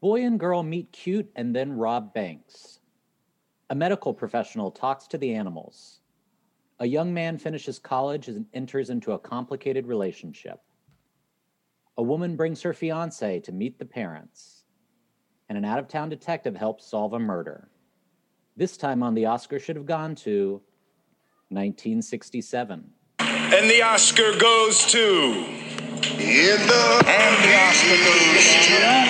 Boy and girl meet cute and then rob banks. A medical professional talks to the animals. A young man finishes college and enters into a complicated relationship. A woman brings her fiance to meet the parents. And an out of town detective helps solve a murder. This time on the Oscar should have gone to 1967. And the Oscar goes to. In the And the Oscar goes to. Not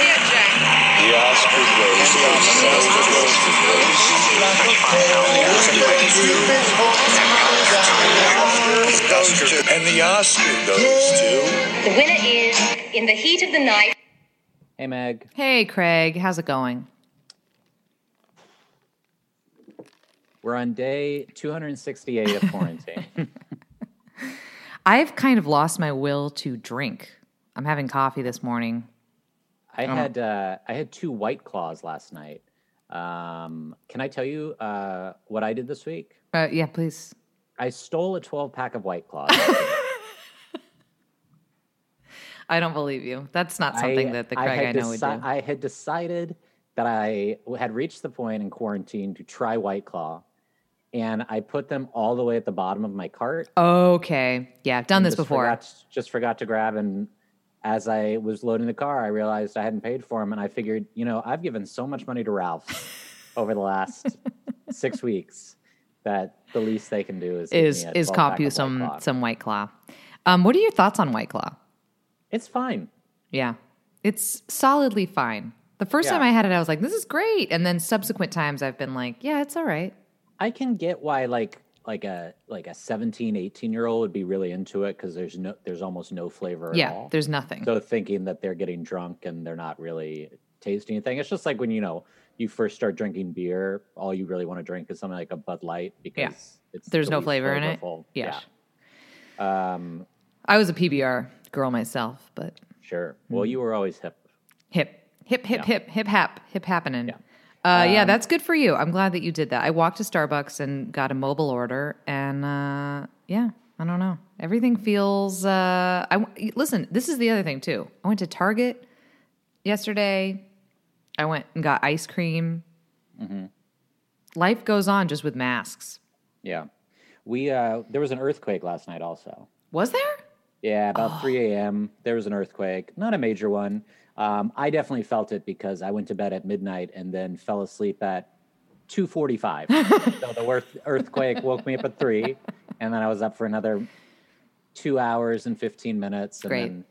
yet, Jack. The Oscar goes to. And the Oscar goes to. The winner is In the Heat of the Night. Hey, Meg. Hey, Craig, how's it going? We're on day 268 of quarantine. I've kind of lost my will to drink. I'm having coffee this morning. I had uh, I had two white claws last night. Um, can I tell you uh, what I did this week? Uh, yeah, please. I stole a 12 pack of white claws. I don't believe you. That's not something that the Craig I, had know would do. I had decided that I had reached the point in quarantine to try White Claw, and I put them all the way at the bottom of my cart. okay. Yeah, I've done this before. Forgot, just forgot to grab, and as I was loading the car, I realized I hadn't paid for them, and I figured, you know, I've given so much money to Ralph over the last six weeks that the least they can do is Is is cop you of White some some White Claw? Um, what are your thoughts on White Claw? It's fine. Yeah, it's solidly fine. The first Yeah. time I had it, I was like, "This is great," and then subsequent times, I've been like, "Yeah, it's all right." I can get why like like a like a 17, 18 year old would be really into it because there's no there's almost no flavor at Yeah, all. there's nothing. so thinking that they're getting drunk and they're not really tasting anything. It's just like when you know you first start drinking beer, all you really want to drink is something like a Bud Light because it's There's the no flavor in it? flavorful. Yes. Yeah. Um, I was a PBR girl myself, but sure. Well, Mm-hmm. you were always hip. hip, hip, hip, Yeah. hip, hip, hap, hip happening. Yeah. Uh, yeah, that's good for you. I'm glad that you did that. I walked to Starbucks and got a mobile order, and uh, yeah, I don't know. Everything feels. Uh, I listen. This is the other thing too. I went to Target yesterday. I went and got ice cream. Mm-hmm. Life goes on just with masks. Yeah. We uh, there was an earthquake last night also. Was there? Yeah, about Oh. 3 a.m. There was an earthquake, not a major one. Um, I definitely felt it because I went to bed at midnight and then fell asleep at 2:45. so the earth, earthquake woke me up at three, and then I was up for another two hours and 15 minutes. And Great. then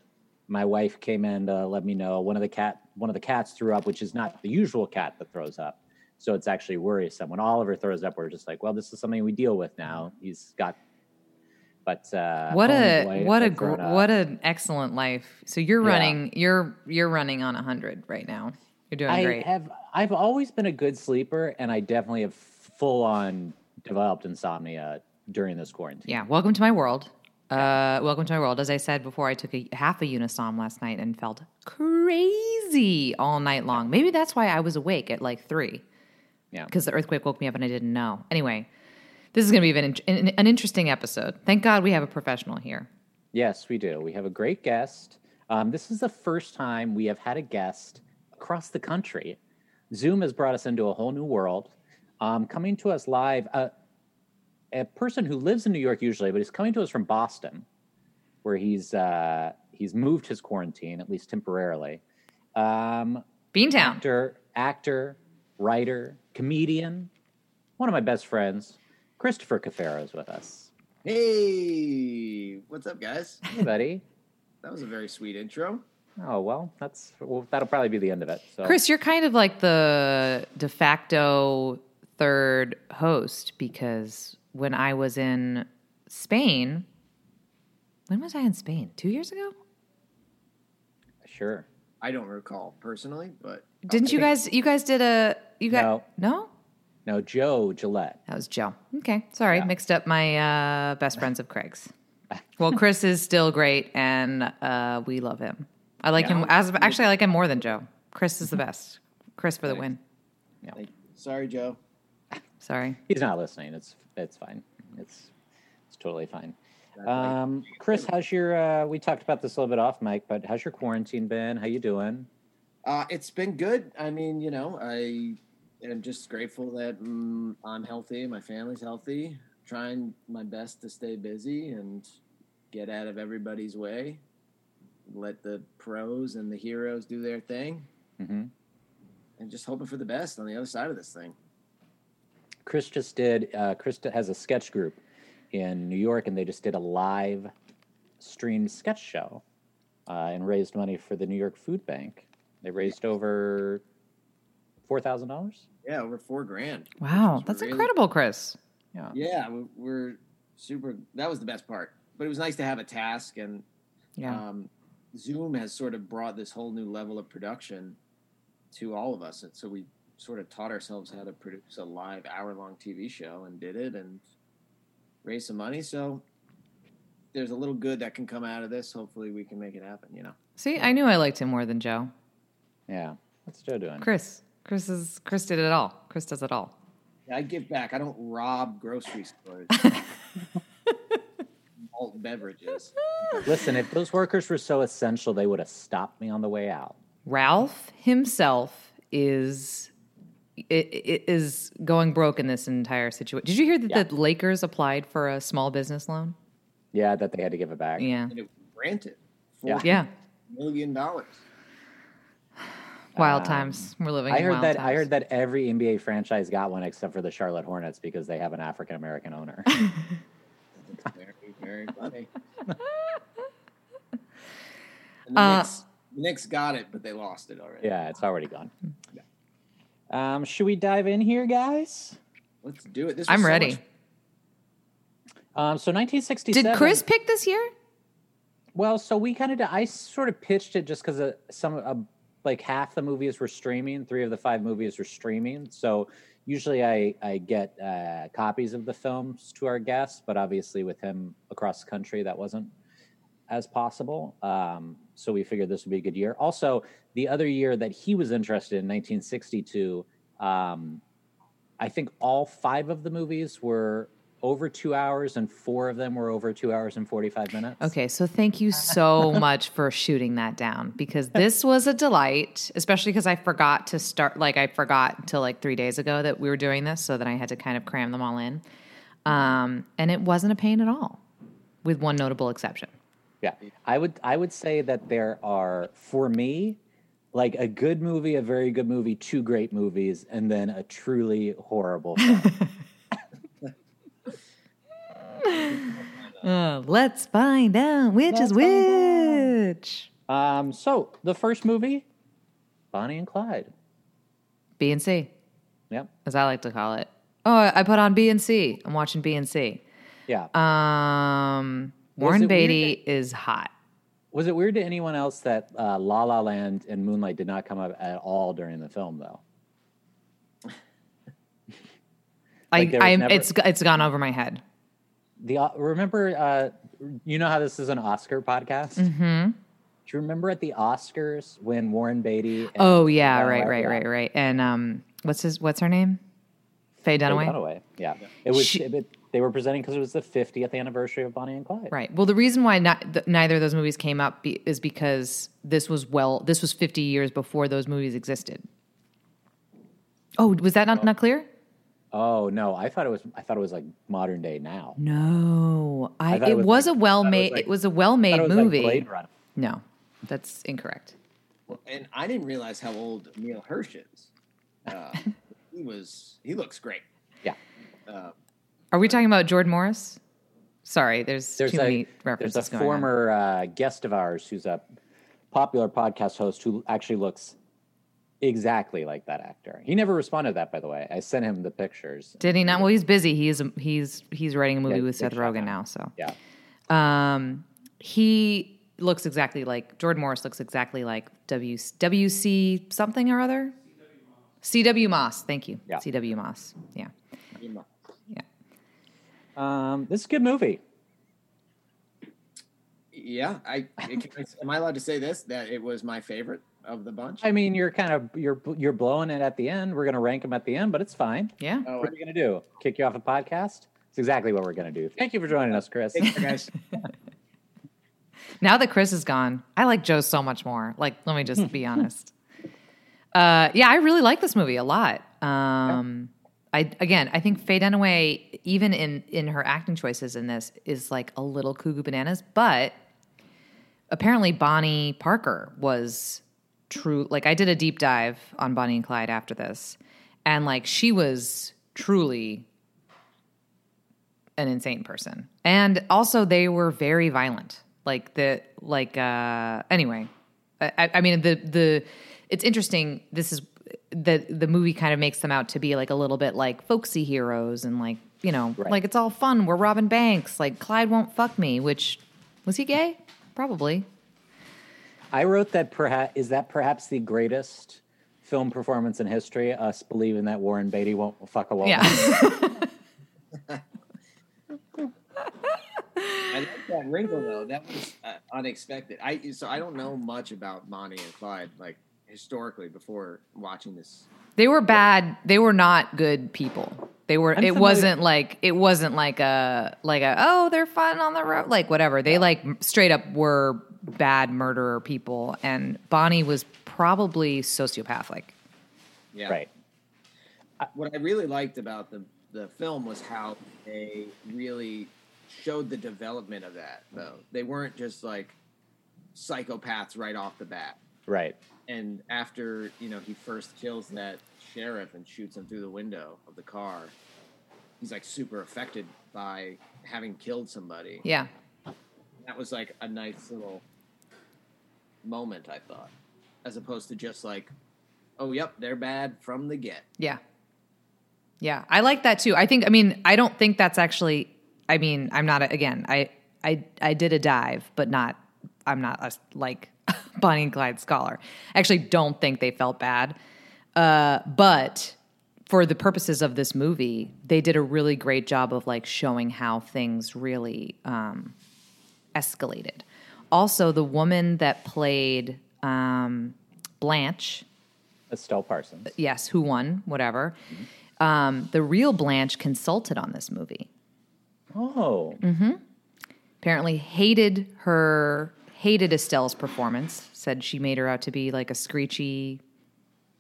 my wife came in to let me know one of the cat one of the cats threw up, which is not the usual cat that throws up. So it's actually worrisome. When Oliver throws up, we're just like, well, this is something we deal with now. He's got. But uh, What a what a gr- what an excellent life. So you're Yeah. running you're you're running on hundred right now. You're doing I great. have I've always been a good sleeper, and I definitely have full on developed insomnia during this quarantine. Yeah, welcome to my world. Uh, welcome to my world. As I said before, I took a half a Unisom last night and felt crazy all night long. Maybe that's why I was awake at like three Yeah. because the earthquake woke me up and I didn't know. Anyway, this is going to be an, an, an interesting episode. Thank God we have a professional here. Yes, we do. We have a great guest. Um, this is the first time we have had a guest across the country. Zoom has brought us into a whole new world. Um, coming to us live, uh, a person who lives in New York usually, but he's coming to us from Boston, where he's uh, he's moved his quarantine at least temporarily. Um, Beantown. actor, actor, writer, comedian, one of my best friends, Christopher Cafero is with us. Hey, what's up, guys? Hey, buddy. That was a very sweet intro. Oh well, that's well, that'll probably be the end of it. So Chris, you're kind of like the de facto third host because when I was in Spain, when was I in Spain? Two years ago? sure. I don't recall personally, but Didn't you guys? You guys did a. You got No. no. No, Joe Gillette. That was Joe. Okay, sorry, Yeah. mixed up my uh, best friends of Craig's. Well, Chris is still great, and uh, we love him. I like him as actually I like him more than Joe. Chris is the best. Chris for the win. like, sorry, Joe. Sorry. He's not listening. It's it's fine. It's it's totally fine. Um, Chris, how's your? Uh, we talked about this a little bit off mic, but how's your quarantine been? How you doing? Uh, it's been good. I mean, you know, I am just grateful that mm, I'm healthy, my family's healthy, trying my best to stay busy and get out of everybody's way. Let the pros and the heroes do their thing, hmm and just hoping for the best on the other side of this thing. Chris just did. Uh, Chris has a sketch group in New York, and they just did a live streamed sketch show uh, and raised money for the New York Food Bank. They raised over four thousand dollars. Yeah, over four grand. Wow, that's really- incredible, Chris. Yeah. Yeah, we- we're super. That was the best part. But it was nice to have a task, and Yeah. um, Zoom has sort of brought this whole new level of production to all of us, and so we sort of taught ourselves how to produce a live hour-long TV show, and did it, and raised some money. So there's a little good that can come out of this. Hopefully, we can make it happen. You know. See, I knew I liked him more than Joe. Yeah. What's Joe doing? Chris. Chris is Chris did it all. Chris does it all. Yeah, I give back. I don't rob grocery stores. Malt beverages. Listen, if those workers were so essential, they would have stopped me on the way out. Ralph himself is i- i- is going broke in this entire situation. Did you hear that Yeah. the Lakers applied for a small business loan? Yeah, that they had to give it back. Yeah. And it was granted. Yeah. Yeah. million dollars. Wild Um, times. We're living I in heard wild that. times. I heard that every NBA franchise got one except for the Charlotte Hornets because they have an African American owner. Very, very funny. And the, Uh, Knicks, the Knicks got it, but they lost it already. yeah, it's already gone. Um, should we dive in here, guys? Let's do it. This I'm so ready. much- Um, so 1967. Did Chris pick this year? Well, so we kind of I sort of pitched it just because some uh, like half the movies were streaming, three of the five movies were streaming. So usually I I get uh, copies of the films to our guests, but obviously with him across the country, that wasn't as possible. Um, so we figured this would be a good year. Also, the other year that he was interested in, 1962, um, I think all five of the movies were over two hours, and four of them were over two hours and 45 minutes. Okay, so thank you so much for shooting that down because this was a delight, especially because I forgot to start, like, I forgot until like three days ago that we were doing this, so then I had to kind of cram them all in. Um, and it wasn't a pain at all, with one notable exception. Yeah, I would I would say that there are for me like a good movie, a very good movie, two great movies, and then a truly horrible. Uh, let's find out which is which. um, so the first movie, Bonnie and Clyde. B and C, Yep. as I like to call it. Oh, I I put on B and C. I'm watching B and C. Yeah. Um, Warren it weird Beatty is hot. Was it weird to anyone else that uh, La La Land and Moonlight did not come up at all during the film, though? Like, I, I'm. never- It's it's gone over my head. The uh, remember, uh, you know how this is an Oscar podcast. Mm-hmm. Do you remember at the Oscars when Warren Beatty? and Oh yeah, right, right, right, right. And um, what's his? What's her name? Faye Faye Dunaway. Dunaway. Yeah, it was. She- it- they were presenting because it was the 50th anniversary of Bonnie and Clyde. Right. Well, the reason why not, th- neither of those movies came up be, is because this was well, this was 50 years before those movies existed. Oh, was that not, not clear? Oh no, I thought it was. I thought it was like modern day now. No, I, thought it it was was, like- a well I thought it was made. like- it was a well made it was like movie. Blade Runner. no, that's incorrect. And I didn't realize how old Neil Hirsch is. Uh, he was. He looks great. Yeah, Uh, Are we talking about Jordan Morris? Sorry, there's, there's too many a references there's a going on. former uh, guest of ours who's a popular podcast host who actually looks exactly like that actor. He never responded to that, by the way. I sent him the pictures. Did he not? Well, he's busy. He's he's he's writing a movie Yeah, with Seth Rogen now. now. So Yeah, Um, he looks exactly like Jordan Morris looks exactly like W WC something or other. CW Moss. Thank you. Yeah. CW Moss. Yeah. Yeah. um, this is a good movie. yeah. I am I allowed to say this that it was my favorite of the bunch? I mean, you're kind of you're you're blowing it at the end. We're gonna rank them at the end, but it's fine. Yeah. Oh, What are you gonna do? Kick you off a podcast? It's exactly what we're going to do. Thank you for joining us, Chris. Take care, guys. Now that Chris is gone, I like Joe so much more. Like, let me just be honest. Uh, yeah, I really like this movie a lot. Um, I again, I think Faye Dunaway, even in in her acting choices in this, is like a little cuckoo bananas. But apparently, Bonnie Parker was true. Like, I did a deep dive on Bonnie and Clyde after this, and like she was truly an insane person. And also they were very violent. Like the like uh anyway. I, I mean the the it's interesting this is the the movie kind of makes them out to be like a little bit like folksy heroes and like you know Right. like it's all fun we're robbing banks like Clyde won't fuck me which was he gay probably I wrote that perhaps is that perhaps the greatest film performance in history. Us believing that Warren Beatty won't fuck a woman. yeah I like that wrinkle though. That was uh, unexpected. I so I don't know much about Bonnie and Clyde like historically before watching this. They were bad. They were not good people. They were. I'm it familiar- wasn't like it wasn't like a like a oh they're fun on the road like whatever. They like straight up were bad murderer people, and Bonnie was probably sociopathic. Yeah. Right. What I really liked about the the film was how they really showed the development of that though. They weren't just like psychopaths right off the bat. Right. And after, you know, he first kills that sheriff and shoots him through the window of the car, he's like super affected by having killed somebody. Yeah, That was like a nice little moment, I thought, as opposed to just like, oh, yep, they're bad from the get. yeah, yeah. I like that too. I think. I mean, I don't think that's actually. I mean, I'm not a, again. I I I did a dive, but not. I'm not a like Bonnie and Clyde scholar. I actually don't think they felt bad. Uh, but for the purposes of this movie, they did a really great job of like showing how things really um, escalated. Also, the woman that played um, Blanche, Estelle Parsons. yes, who won, whatever. Um, the real Blanche consulted on this movie. Oh. Hmm. Apparently, hated her, hated Estelle's performance. Said she made her out to be like a screechy,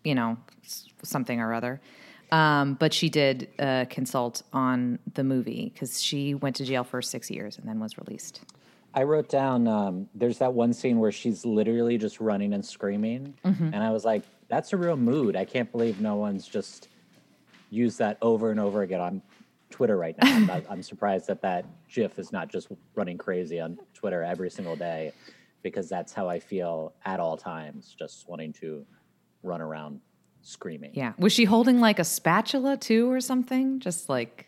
you know, something or other. Um, but she did uh, consult on the movie because she went to jail for six years and then was released. I wrote down um, there's that one scene where she's literally just running and screaming. And I was like, that's a real mood. I can't believe no one's just used that over and over again on Twitter right now. I'm, not- I'm surprised that that GIF is not just running crazy on Twitter every single day because that's how I feel at all times, just wanting to run around screaming. Yeah. Was she holding like a spatula too or something? Just like,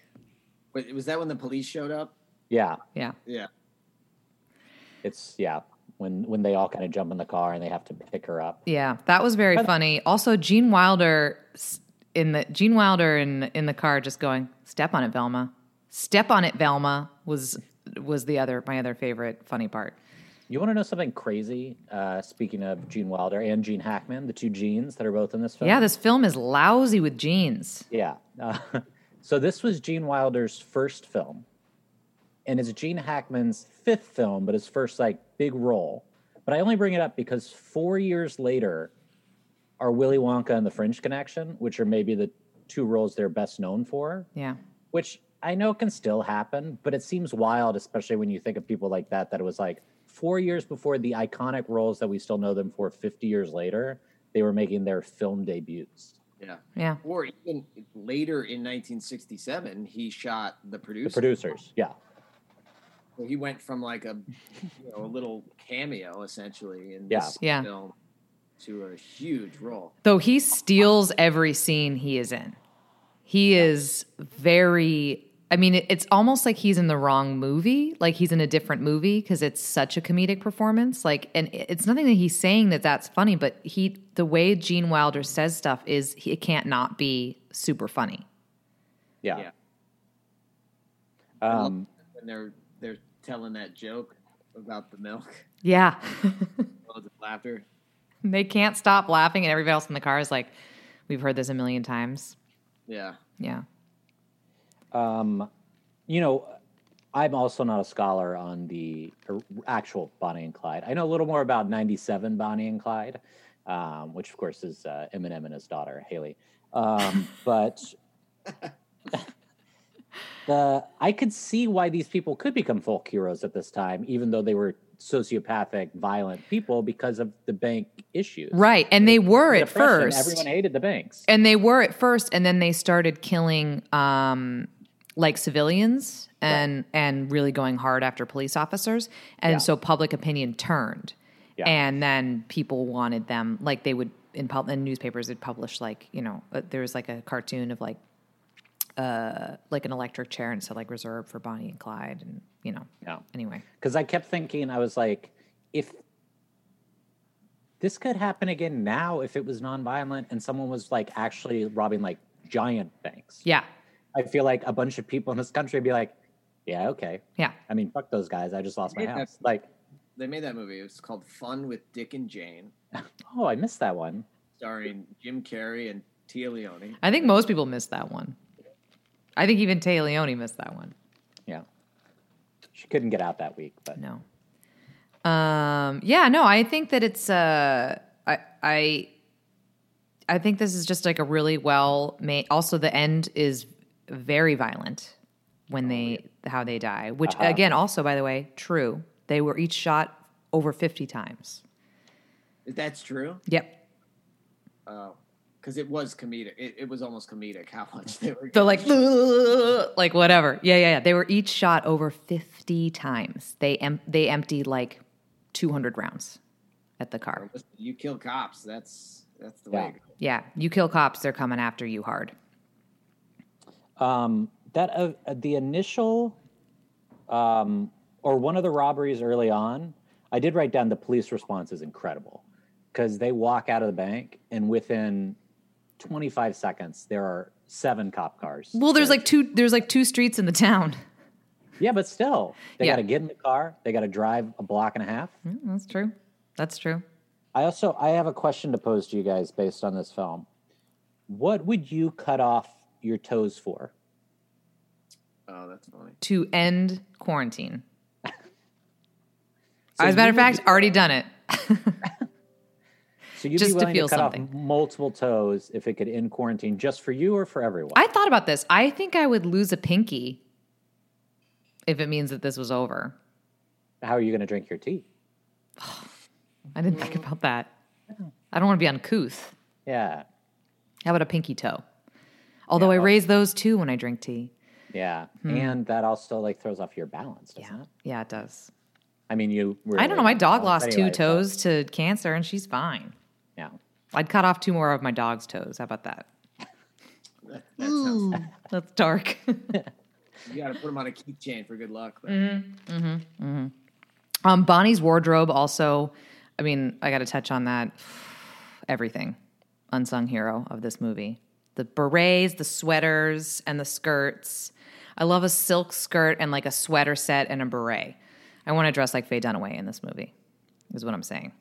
Wait, was that when the police showed up? Yeah. yeah. Yeah. It's, yeah. When, when they all kind of jump in the car and they have to pick her up. Yeah, that was very funny. Also, Gene Wilder in the Gene Wilder in in the car just going, "Step on it, Velma. Step on it, Velma." Was was the other my other favorite funny part. You want to know something crazy? Uh, speaking of Gene Wilder and Gene Hackman, the two Genes that are both in this film. Yeah, this film is lousy with genes. Yeah. Uh, so this was Gene Wilder's first film, and it's Gene Hackman's fifth film, but his first like big role. But I only bring it up because four years later, are Willy Wonka and the French Connection, which are maybe the two roles they're best known for. Yeah, Which I know can still happen, but it seems wild, especially when you think of people like that. That it was like four years before the iconic roles that we still know them for. Fifty years later, they were making their film debuts. Yeah. yeah, Or even later in 1967, he shot the Producers. The producers, yeah. So he went from like a, you know, a little cameo essentially in Yeah. this Yeah. film to a huge role. though he steals every scene he is in. He is very. I mean, it's almost like he's in the wrong movie, like he's in a different movie because it's such a comedic performance. Like, and it's nothing that he's saying that that's funny, but he, the way Gene Wilder says stuff is he, it can't not be super funny. Yeah. Yeah. Um, when they're they're telling that joke about the milk, Yeah, loads of laughter. they can't stop laughing, and everybody else in the car is like, "We've heard this a million times." Yeah. Yeah, um, you know, I'm also not a scholar on the actual Bonnie and Clyde. I know a little more about '97 Bonnie and Clyde, um, which of course is uh, Eminem and his daughter Hailie. Um, but the I could see why these people could become folk heroes at this time, even though they were sociopathic, violent people because of the bank issues. Right. And they were at first. Everyone hated the banks. And they were at first, and then they started killing um, like civilians and and really going hard after police officers, and Yeah. so public opinion turned, Yeah. and then people wanted them like they would in, pub- in newspapers would publish like you know uh, there was like a cartoon of like uh like an electric chair and said like reserved for Bonnie and Clyde and you know Yeah. anyway because I kept thinking, I was like, if this could happen again now, if it was nonviolent and someone was like actually robbing like giant banks, yeah I feel like a bunch of people in this country would be like, yeah, okay. yeah I mean, fuck those guys. I just lost my Yeah. house. Like, They made that movie. It's called Fun with Dick and Jane, oh, I missed that one. starring Jim Carrey and Téa Leoni. I think most people missed that one. I think even Téa Leoni missed that one. Yeah. She couldn't get out that week, but No. Um, yeah, no, I think that it's uh I I I think this is just like a really well made also the end is very violent when they how they die, which again also by the way, true. They were each shot over 50 times. That's true. Yep. Because it was comedic. It, it was almost comedic how much they were. They're like like whatever. Yeah, yeah, yeah. They were each shot over 50 times. They em- they emptied like 200 rounds at the car. You kill cops. That's that's the Yeah. way. It. Yeah, you kill cops, they're coming after you hard. um, that uh, the initial um, or one of the robberies early on, I did write down the police response is incredible because they walk out of the bank and within 25 seconds there are seven cop cars. Well, there's there. like two there's like two streets in the town. yeah, but still they Yeah. got to get in the car. They got to drive a block and a half. Mm, That's true. That's true. I also I have a question to pose to you guys based on this film. What would you cut off your toes for? Oh, that's funny. To end quarantine. So As a matter of fact, already done it. So you'd Just be to willing feel to, cut something. off multiple toes if it could end quarantine just for you or for everyone? I thought about this. I think I would lose a pinky if it means that this was over. How are you going to drink your tea? I didn't think about that. I don't want to be uncouth. Yeah, How about a pinky toe? Although I well- raise those too when I drink tea. yeah, and that also like throws off your balance, doesn't Hmm. Yeah. it? Yeah, it does. I mean, you. I don't know. My dog lost two anyway, so- toes to cancer and she's fine. Yeah, I'd cut off two more of my dog's toes. How about that? That, that sounds. That's dark. You got to put them on a keychain for good luck. though. Mm-hmm. Mm-hmm. Mm-hmm. um, Bonnie's wardrobe also. I mean, I got to touch on that. Everything, unsung hero of this movie. The berets, the sweaters, and the skirts. I love a silk skirt and like a sweater set and a beret. I want to dress like Faye Dunaway in this movie. Is what I'm saying.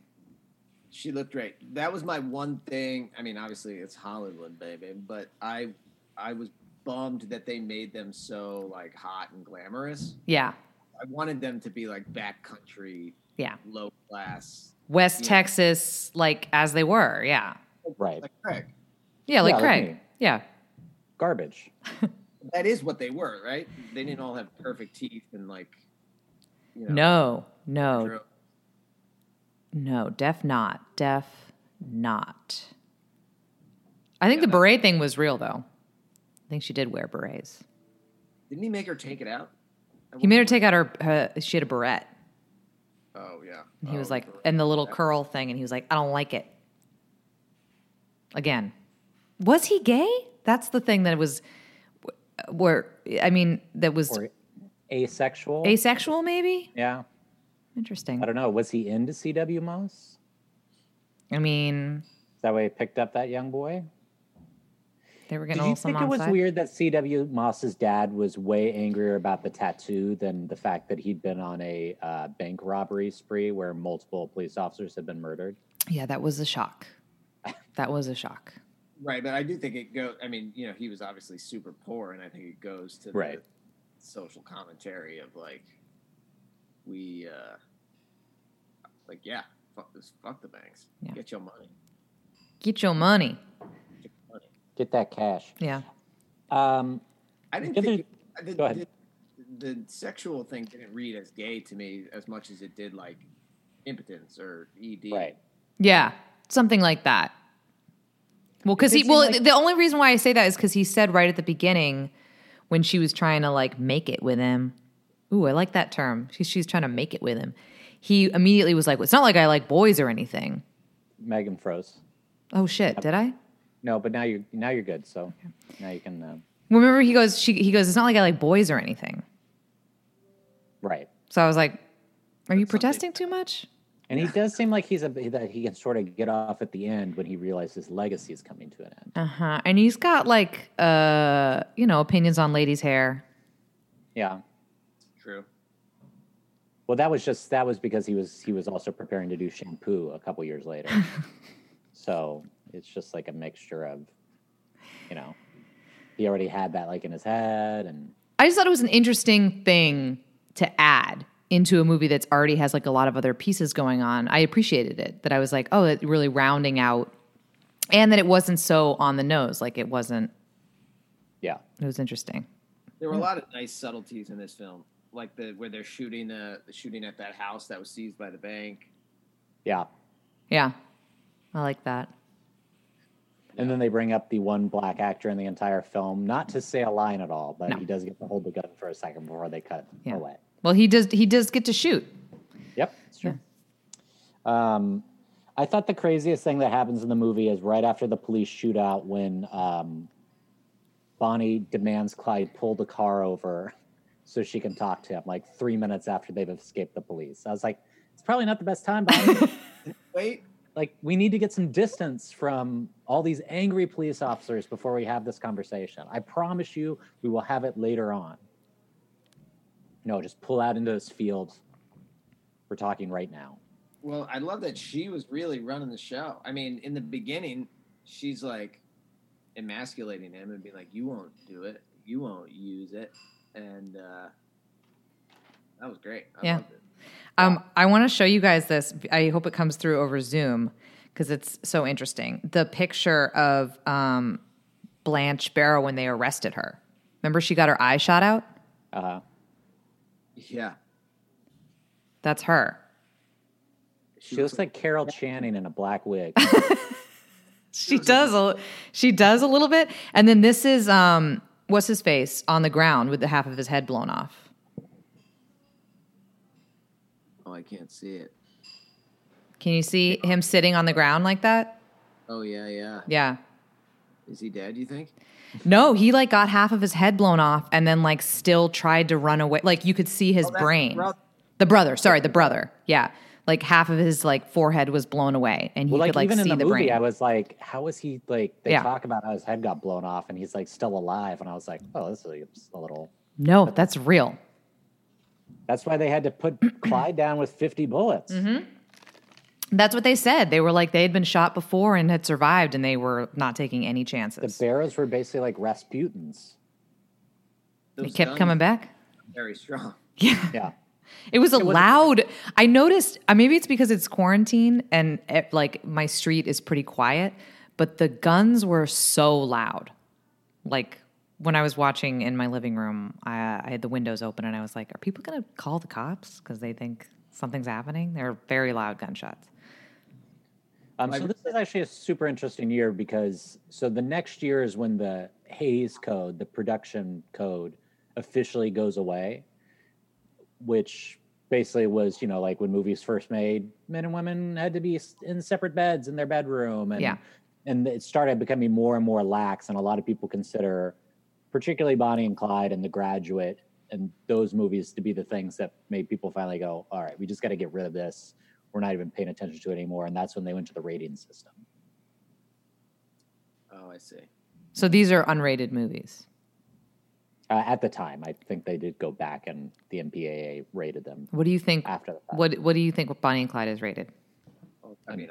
She looked great. That was my one thing. I mean, obviously it's Hollywood, baby, but I I was bummed that they made them so like hot and glamorous. Yeah, I wanted them to be like backcountry, yeah. low class, West Yeah. Texas, like as they were. Yeah, right. like Craig. yeah, like Yeah, Craig. me. yeah, Garbage. That is what they were, right? They didn't all have perfect teeth and like you know. no, no, True. No, def not. Def not. I think the beret thing was real though. I think she did wear berets. Didn't he make her take it out? He made her take out her, her she had a beret. Oh yeah. And he oh, was Oh, like, for- and the little curl thing, and he was like, I don't like it. Again, was he gay? That's the thing that was, where I mean, that was Or asexual. asexual. Maybe yeah. Interesting. I don't know. Was he into C.W. Moss? I mean, Is that why he picked up that young boy? they were getting Did a you think it was the side. weird that C.W. Moss's dad was way angrier about the tattoo than the fact that he'd been on a uh, bank robbery spree where multiple police officers had been murdered? Yeah, that was a shock. That was a shock. Right, but I do think it goes. I mean, you know, he was obviously super poor, and I think it goes to Right. social commentary of like we uh like yeah, fuck this fuck the banks. Yeah. Get your money. Get your money. Get your money. Get that cash. Yeah. Um, I didn't The think it, the, go ahead. The, the sexual thing didn't read as gay to me as much as it did like impotence or ED. right. Yeah, something like that. Well, because he well, like- the only reason why I say that is because he said right at the beginning when she was trying to like make it with him. Ooh, I like that term. She's she's trying to make it with him. He immediately was like, "It's not like I like boys or anything." Megan froze. Oh shit, did I? No, but now you're now you're good. So now you can. Uh, Remember, he goes, she, he goes, "It's not like I like boys or anything." right. So I was like, "Are you protesting too much?" And he does seem like he's a that he can sort of get off at the end when he realizes his legacy is coming to an end. Uh huh. And he's got like, uh, you know, opinions on ladies' hair. Yeah. True. Well, that was just that was because he was he was also preparing to do shampoo a couple years later. so it's just like a mixture of, you know, he already had that like in his head, and I just thought it was an interesting thing to add into a movie that's already has like a lot of other pieces going on. I appreciated it that I was like, oh, it really rounding out, and that it wasn't so on the nose. Like it wasn't. yeah, It was interesting. There were a lot of nice subtleties in this film, like the where they're shooting uh the shooting at that house that was seized by the bank. yeah. Yeah, I like that. And then they bring up the one black actor in the entire film, not to say a line at all, but No. he does get to hold the gun for a second before they cut Yeah. away. Well, he does. He does get to shoot. Yep, it's true. Um, I thought the craziest thing that happens in the movie is right after the police shootout when um, Bonnie demands Clyde pull the car over so she can talk to him, like three minutes after they've escaped the police. I was like, it's probably not the best time, Bonnie. Wait, like, we need to get some distance from all these angry police officers before we have this conversation. I promise you, we will have it later on. No, just pull out into this field. We're talking right now. Well, I love that she was really running the show. I mean, in the beginning, she's like emasculating him and being like, "You won't do it. You won't use it," and uh, that was great. I Yeah. loved it. Um, I want to show you guys this. I hope it comes through over Zoom because it's so interesting. The picture of um, Blanche Barrow when they arrested her. Remember, she got her eye shot out. Uh huh. Yeah, That's her. She looks like Carol Channing in a black wig. She does. A, she does a little bit. And then this is um, what's his face on the ground with the half of his head blown off. Oh, I can't see it. Can you see him sitting on the ground like that? Oh yeah, yeah. Yeah. Is he dead? You think? No, he like got half of his head blown off and then like still tried to run away. Like you could see his Oh, brain. brother. The brother, sorry, the brother. Yeah. Like half of his like forehead was blown away and he well, like could like even see in the, the, movie, brain. I was like, how is he like? They Yeah. talk about how his head got blown off and he's like still alive, and I was like, oh, this is a little. no, that's real. That's why they had to put Clyde down with fifty bullets. Mm-hmm. That's what they said. They were like they had been shot before and had survived and they were not taking any chances. The chances. Barrows were basically like Rasputins. They kept coming back. Very strong. Yeah. Yeah, It was a loud. I noticed. uh, Maybe it's because it's quarantine and eh, like my street is pretty quiet, but the guns were so loud. Like when I was watching in my living room, I, I had the windows open and I was like, "Are people going to call the cops because they think something's happening?" They're very loud gunshots. Um, so this is actually a super interesting year because so the next year is when the Hays Code, the production code, officially goes away, which basically was you know like when movies first made, men and women had to be in separate beds in their bedroom, and Yeah. and it started becoming more and more lax, and a lot of people consider, particularly Bonnie and Clyde and The Graduate and those movies to be the things that made people finally go, all right, we just got to get rid of this we're not even paying attention to it anymore. And that's when they went to the rating system. Oh, I see. So these are unrated movies. Uh, at the time, I think they did go back and the MPAA rated them What do you think? after the. What What do you think? Bonnie and Clyde is rated? I mean,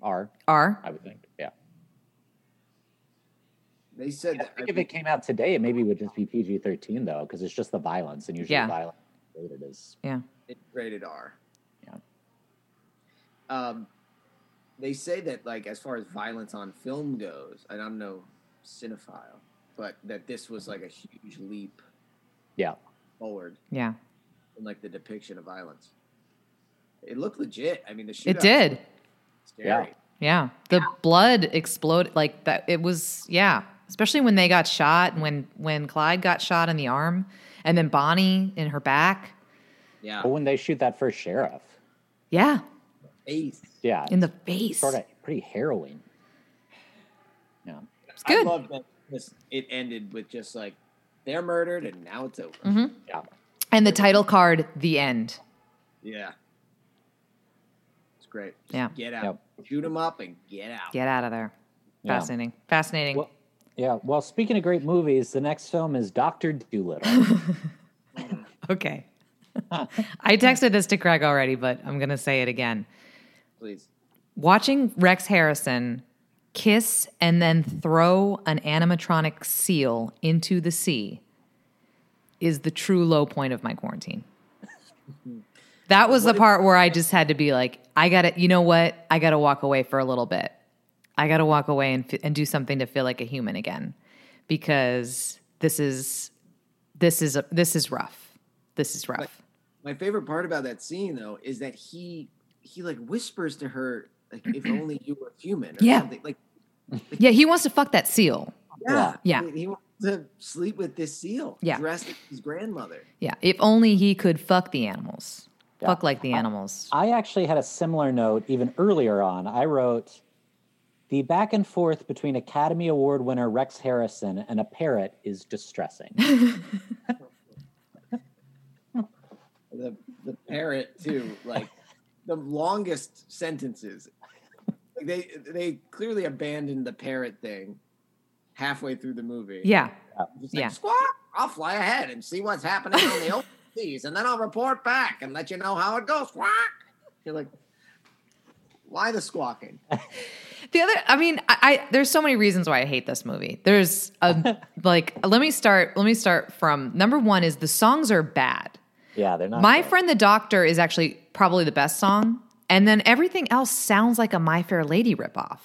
R, R. I would think. Yeah. They said I that think if it came out today, it maybe would just be PG thirteen though, because it's just the violence, and usually Yeah. violence rated is Yeah. it's rated R. Yeah. Um, they say that like as far as violence on film goes, and I'm no cinephile, but that this was like a huge leap yeah. forward Yeah. in like the depiction of violence. It looked legit. I mean, the shootout It did. Scary. Yeah. The blood exploded like that. It was, yeah. Especially when they got shot and when, when Clyde got shot in the arm and then Bonnie in her back. Yeah. But when they shoot that first sheriff, Yeah. Eighth. yeah, In the face. sort of pretty harrowing. Yeah. It's good. I love that this it ended with just like they're murdered and now it's over. Mm-hmm. Yeah. And the title card, The End. Yeah. It's great. Just Yeah. Get out. Yep. Shoot them up and get out. Get out of there. Yeah. Fascinating. Fascinating. Well, yeah. Well, speaking of great movies, the next film is Doctor Dolittle. okay. I texted this to Craig already, but I'm going to say it again. Please. Watching Rex Harrison kiss and then throw an animatronic seal into the sea is the true low point of my quarantine. That was the part where I just had to be like, I got to, you know what? I got to walk away for a little bit. I got to walk away and, f- and do something to feel like a human again because this is, this is, this is rough. This is rough. My favorite part about that scene though is that he he like whispers to her like if only you were human or Yeah. something. Like Yeah. He wants to fuck that seal. yeah. Yeah. He, he wants to sleep with this seal. Yeah. Dressed as his grandmother. Yeah. If only he could fuck the animals. Yeah. Fuck like the animals. I actually had a similar note even earlier on. I wrote the back and forth between Academy Award winner Rex Harrison and a parrot is distressing. The the parrot too, like the longest sentences. Like they they clearly abandoned the parrot thing halfway through the movie. Yeah. Just like, Yeah. squawk, I'll fly ahead and see what's happening on the open seas, and then I'll report back and let you know how it goes. Squawk. You're like, why the squawking? The other, I mean, I, I there's so many reasons why I hate this movie. There's a like, let me start. Let me start from number one is the songs are bad. Yeah, they're not. My great. friend the Doctor is actually probably the best song, and then everything else sounds like a My Fair Lady ripoff.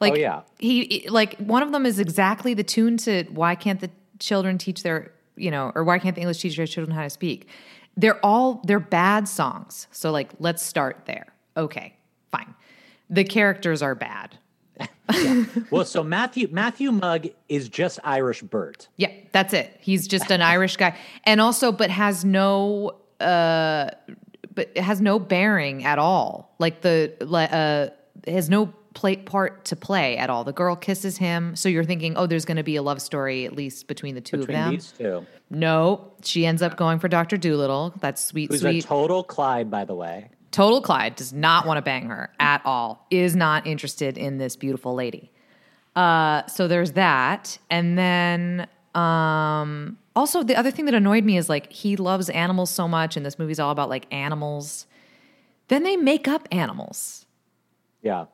Like, Oh, yeah. he like one of them is exactly the tune to "Why Can't the Children Teach Their," you know, or "Why Can't the English Teach Their Children How to Speak." They're all they're bad songs. So like, let's start there. Okay, fine. The characters are bad. Well, so Matthew Matthew Mugg is just Irish Bert. Yeah, that's it. He's just an Irish guy, and also, but has no, uh, but it has no bearing at all. Like the, uh, has no play part to play at all. The girl kisses him, so you're thinking, oh, there's going to be a love story at least between the two Between of them. these two, No, she ends up going for Doctor Dolittle. That's sweet, who's sweet. a total Clyde, by the way. Total Clyde does not want to bang her at all, is not interested in this beautiful lady. Uh, so there's that. And then um, also, the other thing that annoyed me is like he loves animals so much, and this movie's all about like animals. Then they make up animals. Yeah,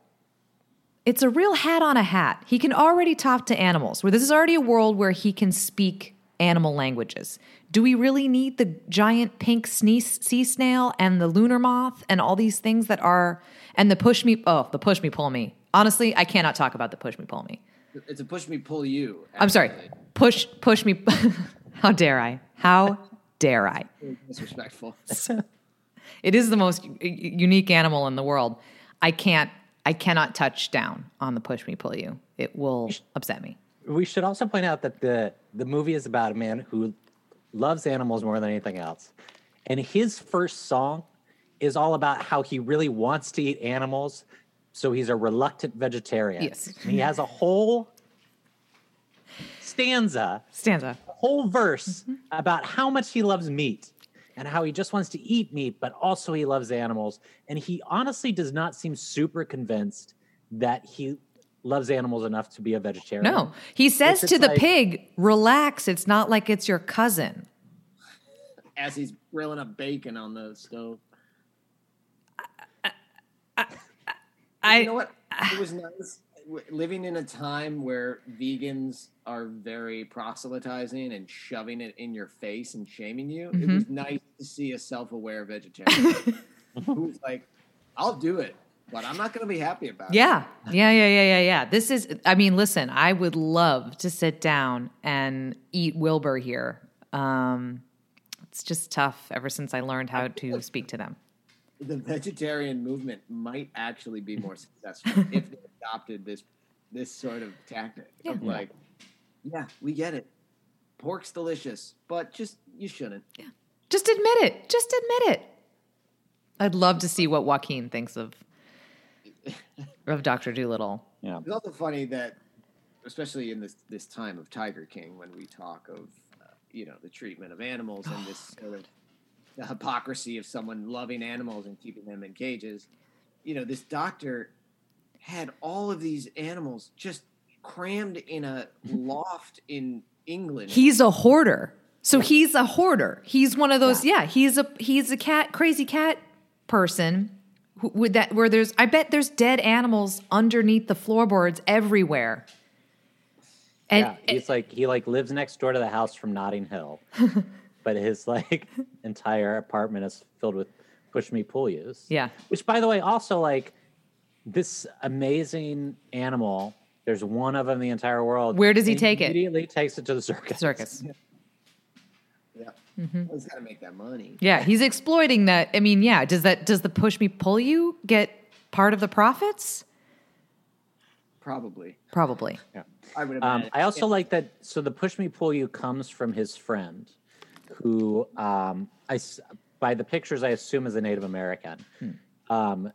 It's a real hat on a hat. He can already talk to animals, where this is already a world where he can speak animal languages. Do we really need the giant pink sneeze, sea snail and the lunar moth and all these things that are, and the push me, oh, the push me, pull me. Honestly, I cannot talk about the push me, pull me. It's a push me, pull you. I'm sorry. Push, push me. How dare I? How dare I? Disrespectful. It is the most unique animal in the world. I can't, I cannot touch down on the push me, pull you. It will upset me. we should also point out that the the movie is about a man who loves animals more than anything else, and his first song is all about how he really wants to eat animals, so he's a reluctant vegetarian. Yes. And he has a whole stanza Stanza. Whole verse Mm-hmm. about how much he loves meat and how he just wants to eat meat, but also he loves animals. And he honestly does not seem super convinced that he loves animals enough to be a vegetarian. No, he says to the like- pig, "Relax. It's not like it's your cousin." As he's grilling up bacon on the stove. I you know what? It was nice. living in a time where vegans are very proselytizing and shoving it in your face and shaming you, it was nice to see a self-aware vegetarian who's like, "I'll do it, but I'm not going to be happy about it." Yeah. Yeah, yeah, yeah, yeah, yeah. This is I mean, listen, I would love to sit down and eat Wilbur here. Um it's just tough ever since I learned how to speak to them. the vegetarian movement might actually be more successful if they adopted this this sort of tactic of Yeah. like, yeah, we get it. Pork's delicious, but just you shouldn't. Yeah. Just admit it. Just admit it. I'd love to see what Joaquin thinks of of Dr. Dolittle. Yeah. It's also funny that, especially in this this time of Tiger King, when we talk of uh, you know the treatment of animals and this sort of the hypocrisy of someone loving animals and keeping them in cages, you know, this doctor had all of these animals just crammed in a loft in England. He's a hoarder. So he's a hoarder. He's one of those. Yeah, he's a he's a cat crazy cat person. Who, with that, where there's, I bet there's dead animals underneath the floorboards everywhere. And yeah, he's like he like lives next door to the house from Notting Hill, but his like entire apartment is filled with push me pull yous. Yeah. Which, by the way, also like this amazing animal. There's one of them in the entire world. Where does he and take it? Immediately takes it to the circus. circus. yeah, Mm-hmm. he's got to make that money. Yeah, he's exploiting that. I mean, yeah. Does that does the push me pull you get part of the profits? Probably, Probably. Yeah. I would Um, imagine. I also like that. So the push me pull you comes from his friend, who um, I s- by the pictures I assume is a Native American. Hmm. Um,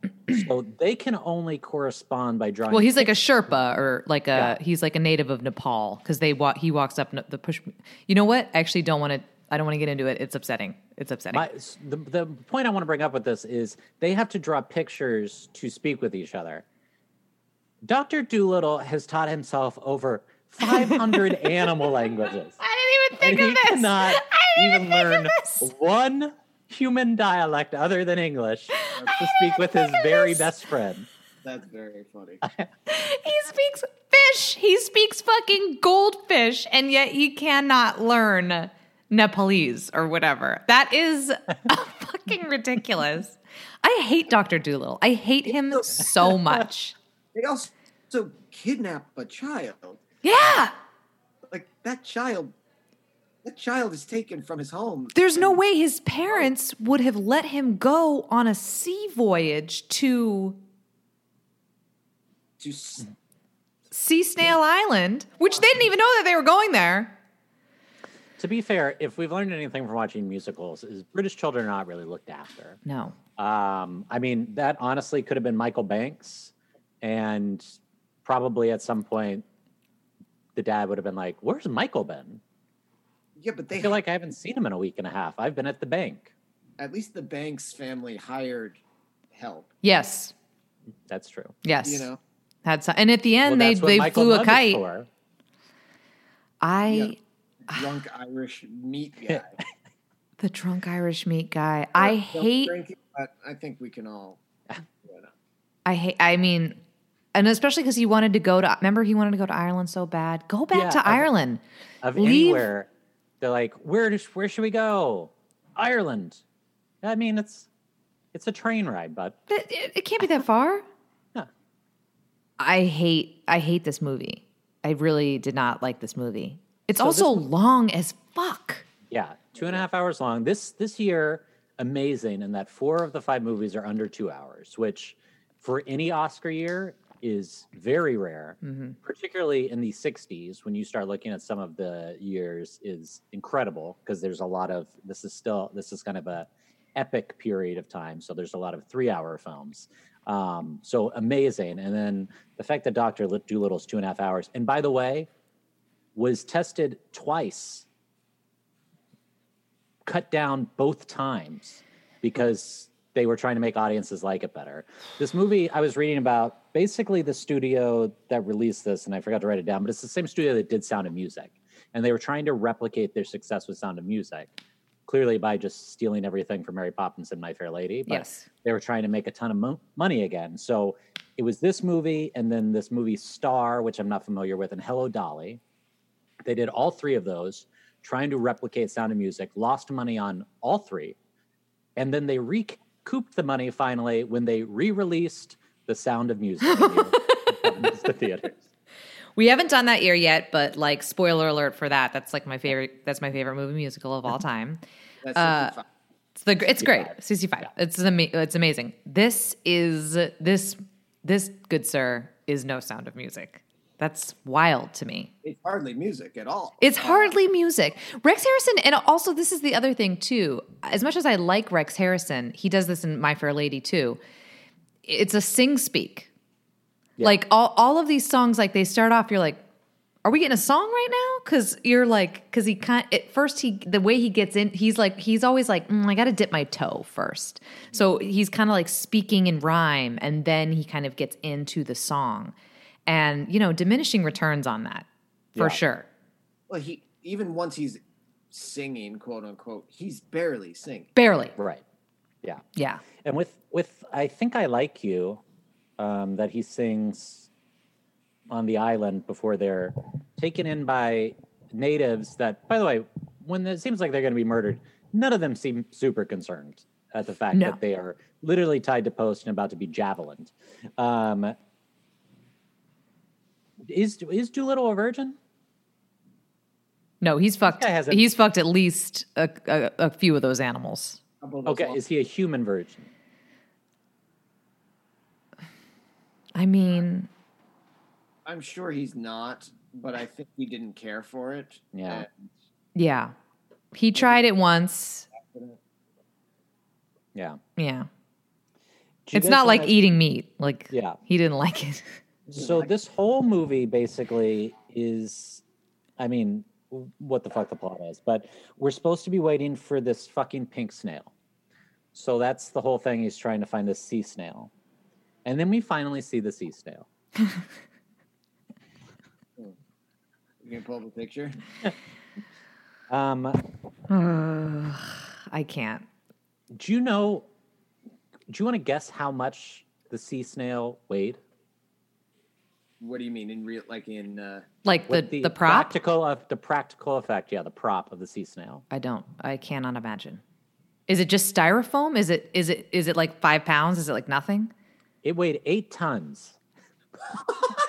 so they can only correspond by drawing. Well, he's like a Sherpa or like a Yeah. he's like a native of Nepal because they walk. He walks up the push. You know what? I actually don't want to. I don't want to get into it. It's upsetting. It's upsetting. My, the, the point I want to bring up with this is they have to draw pictures to speak with each other. Dr. Dolittle has taught himself over 500 animal languages. I didn't even he think of this. cannot I didn't even think of learn this. one human dialect other than English to speak with his very this. best friend. That's very funny. He speaks fish. He speaks fucking goldfish, and yet he cannot learn Nepalese or whatever. That is fucking ridiculous. I hate Dr. Dolittle. I hate him so much. They also kidnap a child. Yeah. Like that child, that child is taken from his home. There's no way his parents would have let him go on a sea voyage to to s- Sea Snail Island, which they didn't even know that they were going there. To be fair, if we've learned anything from watching musicals, is British children are not really looked after. No. Um, I mean, that honestly could have been Michael Banks, and probably at some point, the dad would have been like, "Where's Michael been? Yeah, but I they feel like I haven't seen him in a week and a half. I've been at the bank." at least the Banks family hired help. Yes. That's true. Yes. You know, Had some, and at the end, Well, they they Michael flew a kite. for. I drunk Irish meat guy. the drunk Irish meat guy. I Don't hate. drink it, but I think we can all. You know. I hate. I mean, and especially because he wanted to go to. Remember, he wanted to go to Ireland so bad. Go back Yeah, to of- Ireland. Of Leave- anywhere, they're like, "Where does where should we go? Ireland." I mean, it's it's a train ride, but It, it- it can't be that far. Yeah. I hate. I hate this movie. I really did not like this movie. It's So also was- long as fuck. Yeah, two and a half hours long. This this year, amazing in that four of the five movies are under two hours, which for any Oscar year is very rare. Particularly in the '60s, when you start looking at some of the years, is incredible because there's a lot of this is still this is kind of a epic period of time. So there's a lot of three-hour films. Um, so amazing, and then the fact that Doctor Lip Dolittle's two and a half hours, and by the way, was tested twice cut down both times because they were trying to make audiences like it better. This movie I was reading about basically the studio that released this, and I forgot to write it down, but it's the same studio that did Sound of Music. And they were trying to replicate their success with Sound of Music. clearly by just stealing everything from Mary Poppins and My Fair Lady. But Yes. they were trying to make a ton of mo- money again. So it was this movie and then this movie Star, which I'm not familiar with, and Hello Dolly. They did all three of those, trying to replicate Sound of Music, lost money on all three. And then they recouped the money finally when they re released The Sound of Music the to theaters. We haven't done that year yet, but like spoiler alert for that. That's like my favorite. That's my favorite movie musical of all time. That's Uh, It's the it's great. 65. It's ama- it's amazing. This is this this good sir is no sound of music. That's wild to me. it's hardly music at all. It's hardly music. Rex Harrison, and also this is the other thing too. As much as I like Rex Harrison, he does this in My Fair Lady too. It's a sing speak. Like all all of these songs, like they start off, you're like, are we getting a song right now? Because you're like, because he kind at first he the way he gets in, he's like he's always like, "Mm, I got to dip my toe first. So he's kind of like speaking in rhyme, and then he kind of gets into the song, and you know, diminishing returns on that for Yeah. sure. Well, he even once he's singing, quote unquote, he's barely singing. Barely, Right. Yeah. yeah. And with with I think I like you, um, that he sings on the island before they're taken in by natives. That, by the way, when it seems like they're going to be murdered, none of them seem super concerned at the fact No. that they are literally tied to post and about to be javelined. Um, is is Dolittle a virgin? No, he's fucked. guy hasn't- He's fucked at least a, a, a few of those animals. Those Okay, long- is he a human virgin? I mean, I'm sure he's not, but I think he didn't care for it. Yeah. And yeah, he tried it once. Yeah. Yeah, it's not like wanna- eating meat. Like, Yeah. he didn't like it. So this whole movie basically is, I mean, what the fuck the plot is, but we're supposed to be waiting for this fucking pink snail. So that's the whole thing. He's trying to find this sea snail, and then we finally see the sea snail. you can pull up a picture. Um, I can't. do you know? Do you want to guess how much the sea snail weighed? What do you mean in real, like in? uh Like the, What the, prop. practical of the practical effect? Yeah, the prop of the sea snail. I don't. I cannot imagine. Is it just styrofoam? Is it? Is it? Is it like five pounds? Is it like nothing? It weighed eight tons.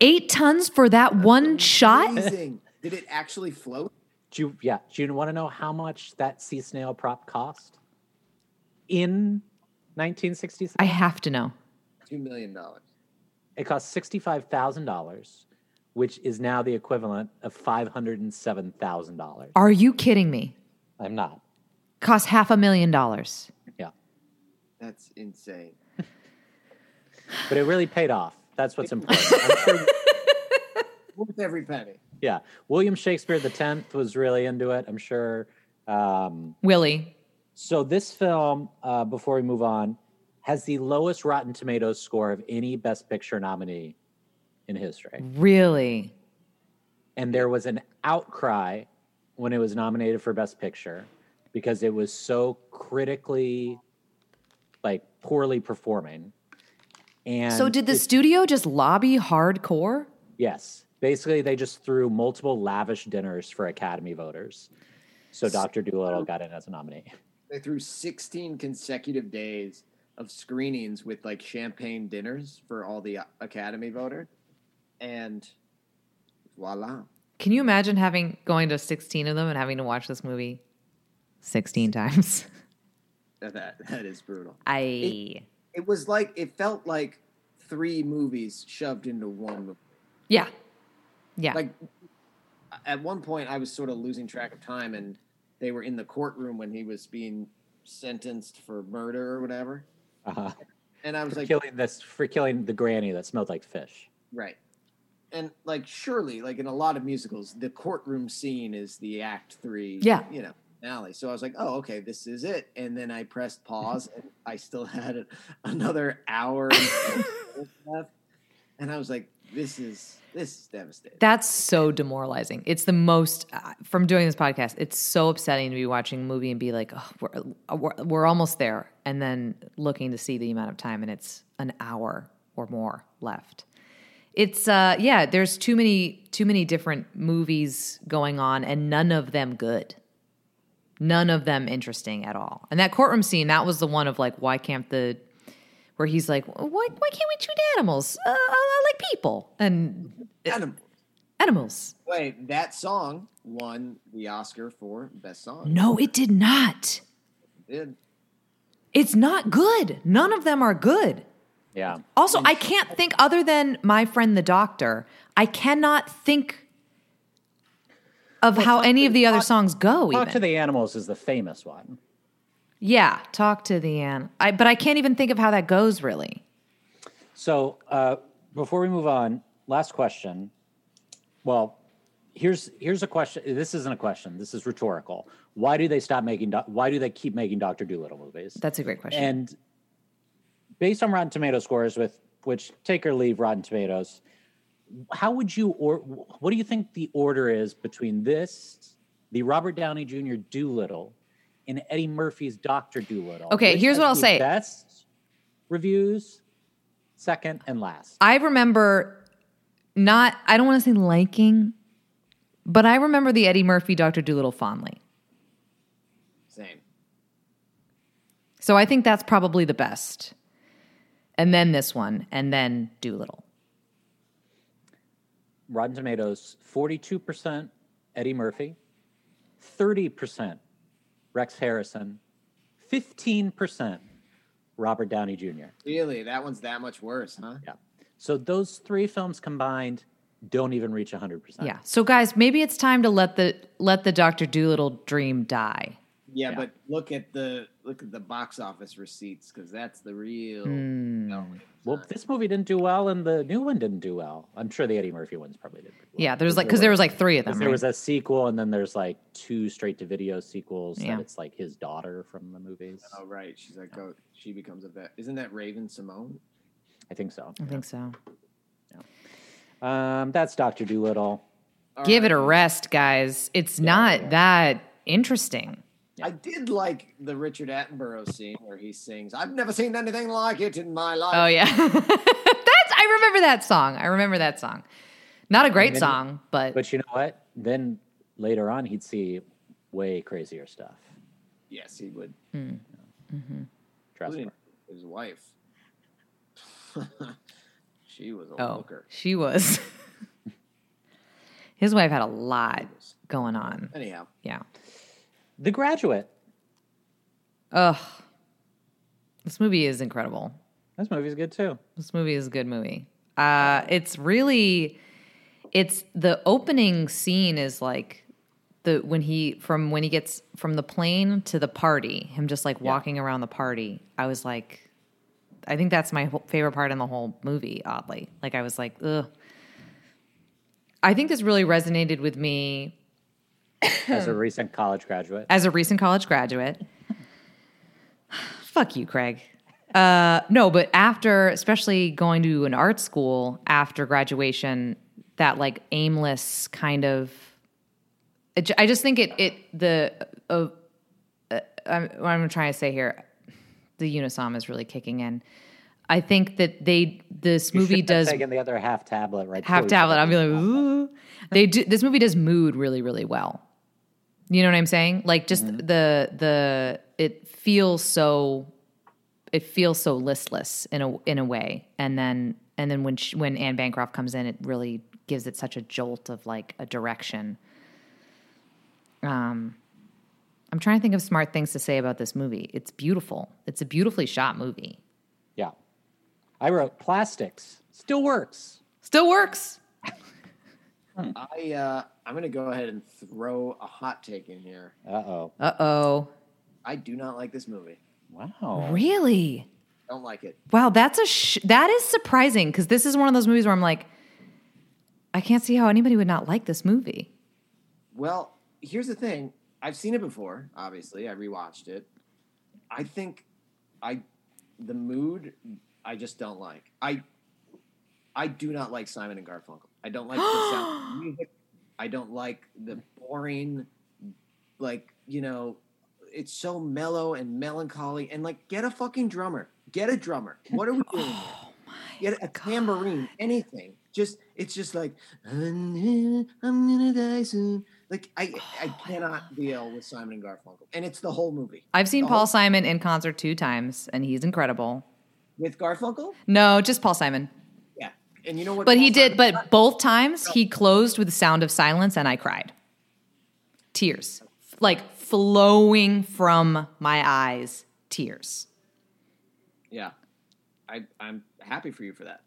Eight tons for that one shot? Amazing. Did it actually float? Do you, yeah, do you want to know how much that sea snail prop cost in 1967? I have to know. Two million dollars. It cost $65,000, which is now the equivalent of $507,000. Are you kidding me? I'm not. Cost half a million dollars. Yeah. That's insane. But it really paid off. That's what's important. I'm sure, Worth every penny. yeah. William Shakespeare the 10th was really into it, I'm sure. Um, Willie. so this film, uh, before we move on, has the lowest Rotten Tomatoes score of any Best Picture nominee in history. Really? and there was an outcry when it was nominated for best picture because it was so critically like poorly performing and so did the it- studio just lobby hardcore? yes basically they just threw multiple lavish dinners for academy voters so dr dolittle got in as a nominee They threw 16 consecutive days of screenings with like champagne dinners for all the uh, Academy voters, and voila. Can you imagine having going to 16 of them and having to watch this movie 16 times? That that, is brutal. I It was like it felt like three movies shoved into one movie. Yeah. Yeah. Like at one point, I was sort of losing track of time, and they were in the courtroom when he was being sentenced for murder or whatever, uh-huh. and I was for like, killing this for killing the granny that smelled like fish Right. And like surely, like in a lot of musicals, the courtroom scene is the act three, Yeah. you know, finale. So I was like, oh, okay, this is it. And then I pressed pause, and I still had another hour left. And I was like, this is this is devastating. That's so demoralizing. It's the most uh, from doing this podcast. It's so upsetting to be watching a movie and be like, oh, we're, uh, we're we're almost there, and then looking to see the amount of time, and it's an hour or more left. It's uh yeah, there's too many too many different movies going on, and none of them good. None of them interesting at all. And that courtroom scene, that was the one of like, why can't the where he's like, why why can't we treat animals uh, uh, like people and Adam, animals? wait, that song won the Oscar for best song. No, it did not. It did. It's not good. None of them are good. Yeah. Also, I can't think other than my friend the doctor. I cannot think of how any of the other songs go. Talk Even to the Animals is the famous one. Yeah, talk to the an. I but I can't even think of how that goes really. So uh, before we move on, last question. Well, here's here's a question. This isn't a question. This is rhetorical. Why do they stop making? doc- Why do they keep making Doctor Dolittle movies? That's a great question. And based on Rotten Tomato scores, with which take or leave Rotten Tomatoes, how would you or what do you think the order is between this, the Robert Downey Jr. Dolittle, and Eddie Murphy's Doctor Dolittle? Okay, here's what I'll say. Best reviews, second and last. I remember not. I don't want to say liking, but I remember the Eddie Murphy Doctor Dolittle fondly. Same. So I think that's probably the best. And then this one, and then Dolittle. Rotten Tomatoes, 42% Eddie Murphy, 30% Rex Harrison, 15% Robert Downey Jr. Really, that one's that much worse, huh? Yeah. So those three films combined don't even reach 100%. Yeah. So guys, maybe it's time to let the let the Doctor Dolittle dream die. Yeah, Yeah. but look at the look at the box office receipts because that's the real. No, Well, this movie didn't do well, and the new one didn't do well. I'm sure the Eddie Murphy ones probably did. pretty well. Yeah, there's like because there was like three of them. 'Cause there right? was a sequel, and then there's like two straight to video sequels. Yeah. That it's like his daughter from the movies. oh right, she's like, oh, she becomes a vet. Isn't that Raven-Symoné? I think so. I think so. Um, that's Doctor Dolittle. All Give it a rest, guys. It's not that interesting. I did like the Richard Attenborough scene where he sings, "I've never seen anything like it in my life." Oh yeah, that's I remember that song. I remember that song. Not a great then- song, but, But you know what? Then later on, he'd see way crazier stuff. Yes, he would. Hmm. Mm-hmm. Trust Including me. his wife. she was a oh, looker. she was. His wife had a lot going on. Anyhow, Yeah. The Graduate. Ugh. This movie is incredible. This movie is good too. This movie is a good movie. Uh, it's really, it's the opening scene is like the when he from when he gets from the plane to the party, him just like walking around the party. I was like, I think that's my favorite part in the whole movie. Oddly, like I was like, ugh. I think this really resonated with me As a recent college graduate, as a recent college graduate. Fuck you, Craig. Uh, no, but after, especially going to an art school after graduation, that like aimless kind of. it I just think it it the uh, uh, I'm, what I'm trying to say here, the unisom is really kicking in. I think that they this You have does taken the other half tablet right. half tablet. I'll be like, ooh. They do. This movie does mood really, really well. You know what I'm saying? Like just Mm-hmm. the the it feels so it feels so listless in a in a way, and then and then when she, when Anne Bancroft comes in, it really gives it such a jolt of like a direction. Um, I'm trying to think of smart things to say about this movie. It's beautiful. It's a beautifully shot movie. Yeah, I wrote plastics still works. Still works. I uh, I'm gonna go ahead and throw a hot take in here. Uh oh. Uh oh. I do not like this movie. Wow. Really? Don't like it. Wow, that's a sh- that is surprising because this is one of those movies where I'm like, I can't see how anybody would not like this movie. Well, here's the thing. I've seen it before. Obviously, I rewatched it. I think I the mood I just don't like. I I do not like Simon and Garfunkel. I don't like the sound music. I don't like the boring, like you know, it's so mellow and melancholy. And like, get a fucking drummer. Get a drummer. What are we doing? here? Oh get a tambourine. Anything. Just it's just like I'm gonna die soon. Like I oh I cannot deal with Simon and Garfunkel, and it's the whole movie. I've seen The Paul Simon in concert two times, and he's incredible. with Garfunkel. No, just Paul Simon. And you know what? But he did. But both times he closed with the sound of silence, and I cried. Tears, like flowing from my eyes. Tears. Yeah, I I'm happy for you for that.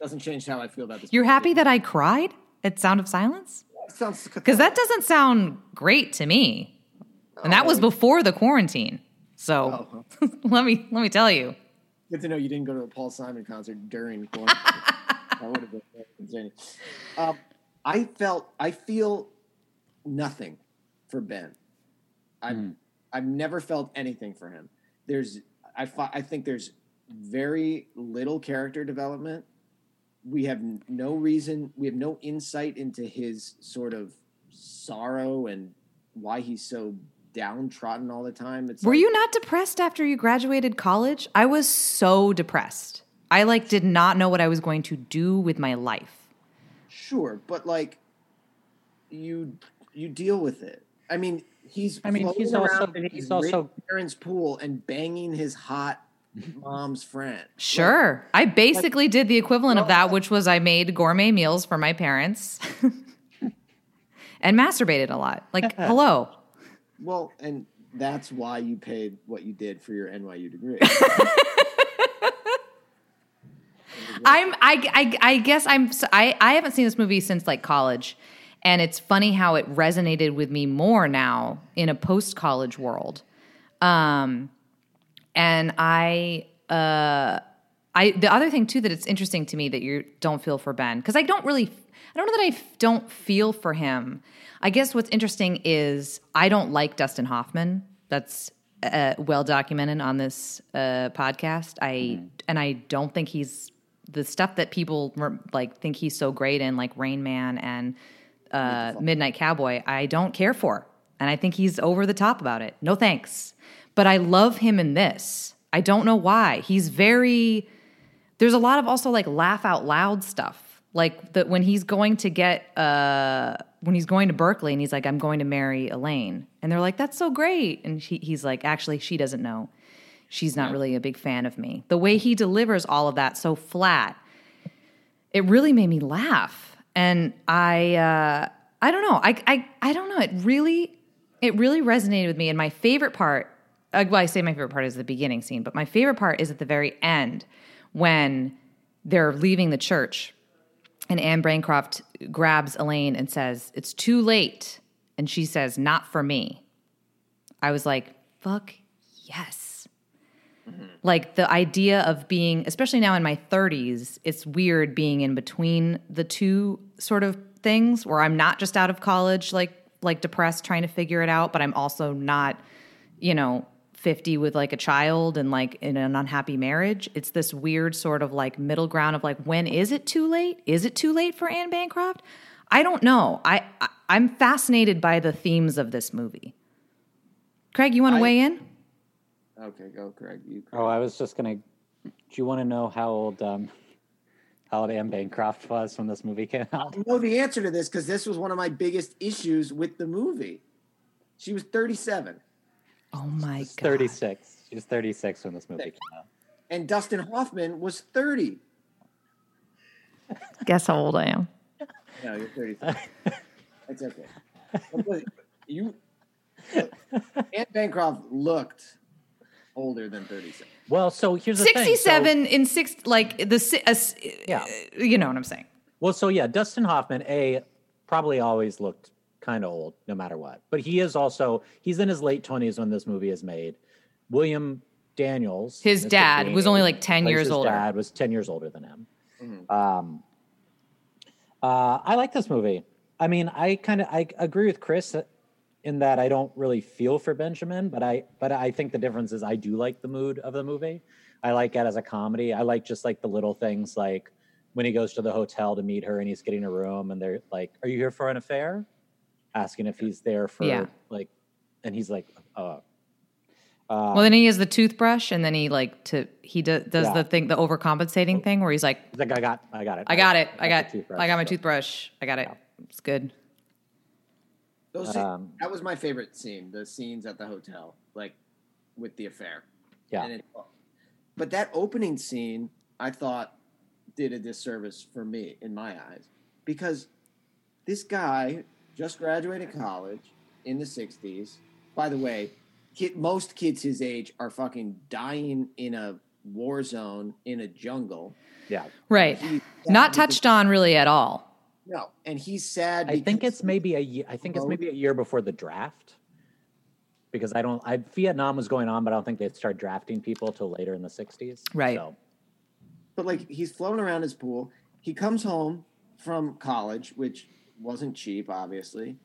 Doesn't change how I feel about this. You're happy that I cried at Sound of Silence? Sounds Because that doesn't sound great to me. And that was oh. before the quarantine. So Oh, let me let me tell you. Good to know you didn't go to a Paul Simon concert during quarantine. that would have been very concerning. Um, I felt I feel nothing for Ben. I've I've never felt anything for him. There's I fi- I think there's very little character development. We have no reason. We have no insight into his sort of sorrow and why he's so downtrodden all the time. It's Were like- you not depressed after you graduated college? I was so depressed. I like did not know what I was going to do with my life. Sure, but like you you deal with it. I mean, he's I mean, he's also- around in his he's also- parents' pool and banging his hot mom's friend. Sure. I basically did the equivalent of that, which was I made gourmet meals for my parents and masturbated a lot. Like, hello. Well, and that's why you paid what you did for your NYU degree. I'm I, I I guess I'm I I haven't seen this movie since like college. And it's funny how it resonated with me more now in a post college world. Um and I uh I the other thing too that it's interesting to me that you don't feel for Ben because I don't really I don't know that I f- don't feel for him. I guess what's interesting is I don't like Dustin Hoffman. That's uh, well documented on this uh, podcast. I and I don't think he's the stuff that people like think he's so great in, like Rain Man and uh, Midnight Cowboy. I don't care for, and I think he's over the top about it. No thanks. But I love him in this. I don't know why. He's very there's a lot of also like laugh out loud stuff like that when he's going to get uh when he's going to berkeley and he's like i'm going to marry elaine. And they're like that's so great. And he, he's like actually she doesn't know. She's not really a big fan of me. The way he delivers all of that so flat it really made me laugh. And i uh i don't know. I i, I don't know. It really it really resonated with me. And my favorite part uh, well i say my favorite part is the beginning scene but my favorite part is at the very end when they're leaving the church and Anne Bancroft grabs Elaine and says, It's too late. And she says, Not for me. I was like, Fuck yes. Mm-hmm. Like the idea of being, especially now in my 30s, it's weird being in between the two sort of things where I'm not just out of college, like like depressed, trying to figure it out, but I'm also not, you know, 50 with like a child and like in an unhappy marriage. It's this weird sort of like middle ground of like, when is it too late? Is it too late for Anne Bancroft? I don't know. I, I I'm fascinated by the themes of this movie. Craig, you want to weigh in? okay, go, Craig. You. Oh, I was just gonna. Do you want to know how old um, how old Anne Bancroft was when this movie came out? I know the answer to this because this was one of my biggest issues with the movie. She was 37, Oh my She's god. 36. She was 36 when this movie came out. and Dustin Hoffman was 30. Guess how old I am. No, you're 33. That's okay. You, Anne Bancroft looked older than 37. Well, so here's the thing. So- 67 in six like the uh, Yeah. you know what I'm saying. Well, so yeah, Dustin Hoffman, a probably always looked kind of old, no matter what. But he is also he's in his late twenties when this movie is made. William Daniels, His Mr. dad Bean, was only like 10 plays years his older. Dad was ten years older than him. Um, uh, I like this movie. I mean, I kind of I agree with Chris in that I don't really feel for Benjamin, but I but I think the difference is I do like the mood of the movie. I like it as a comedy. I like just like the little things like when he goes to the hotel to meet her and he's getting a room and they're like, "Are you here for an affair?" Asking if he's there for Yeah. like, and he's like, "Uh." well, then he has the toothbrush, and then he like to he do, does Yeah. the thing, the overcompensating thing, where he's like, He's like, "I got, I got it, "I got it, I the got, toothbrush." I got my So, toothbrush, I got it. It's good." Those Um, that was my favorite scene. The scenes at the hotel, like with the affair. Yeah, And it, but that opening scene, I thought, did a disservice for me in my eyes because this guy just graduated college in the '60s. By the way, kid, most kids his age are fucking dying in a war zone in a jungle. yeah. Right. He- Not touched on really at all. No, and he's sad. I think it's maybe a year. I think it's maybe a year before the draft. Because I don't, I Vietnam was going on, but I don't think they'd start drafting people till later in the '60s. Right. So, but like he's floating around his pool. He comes home from college, which wasn't cheap, obviously,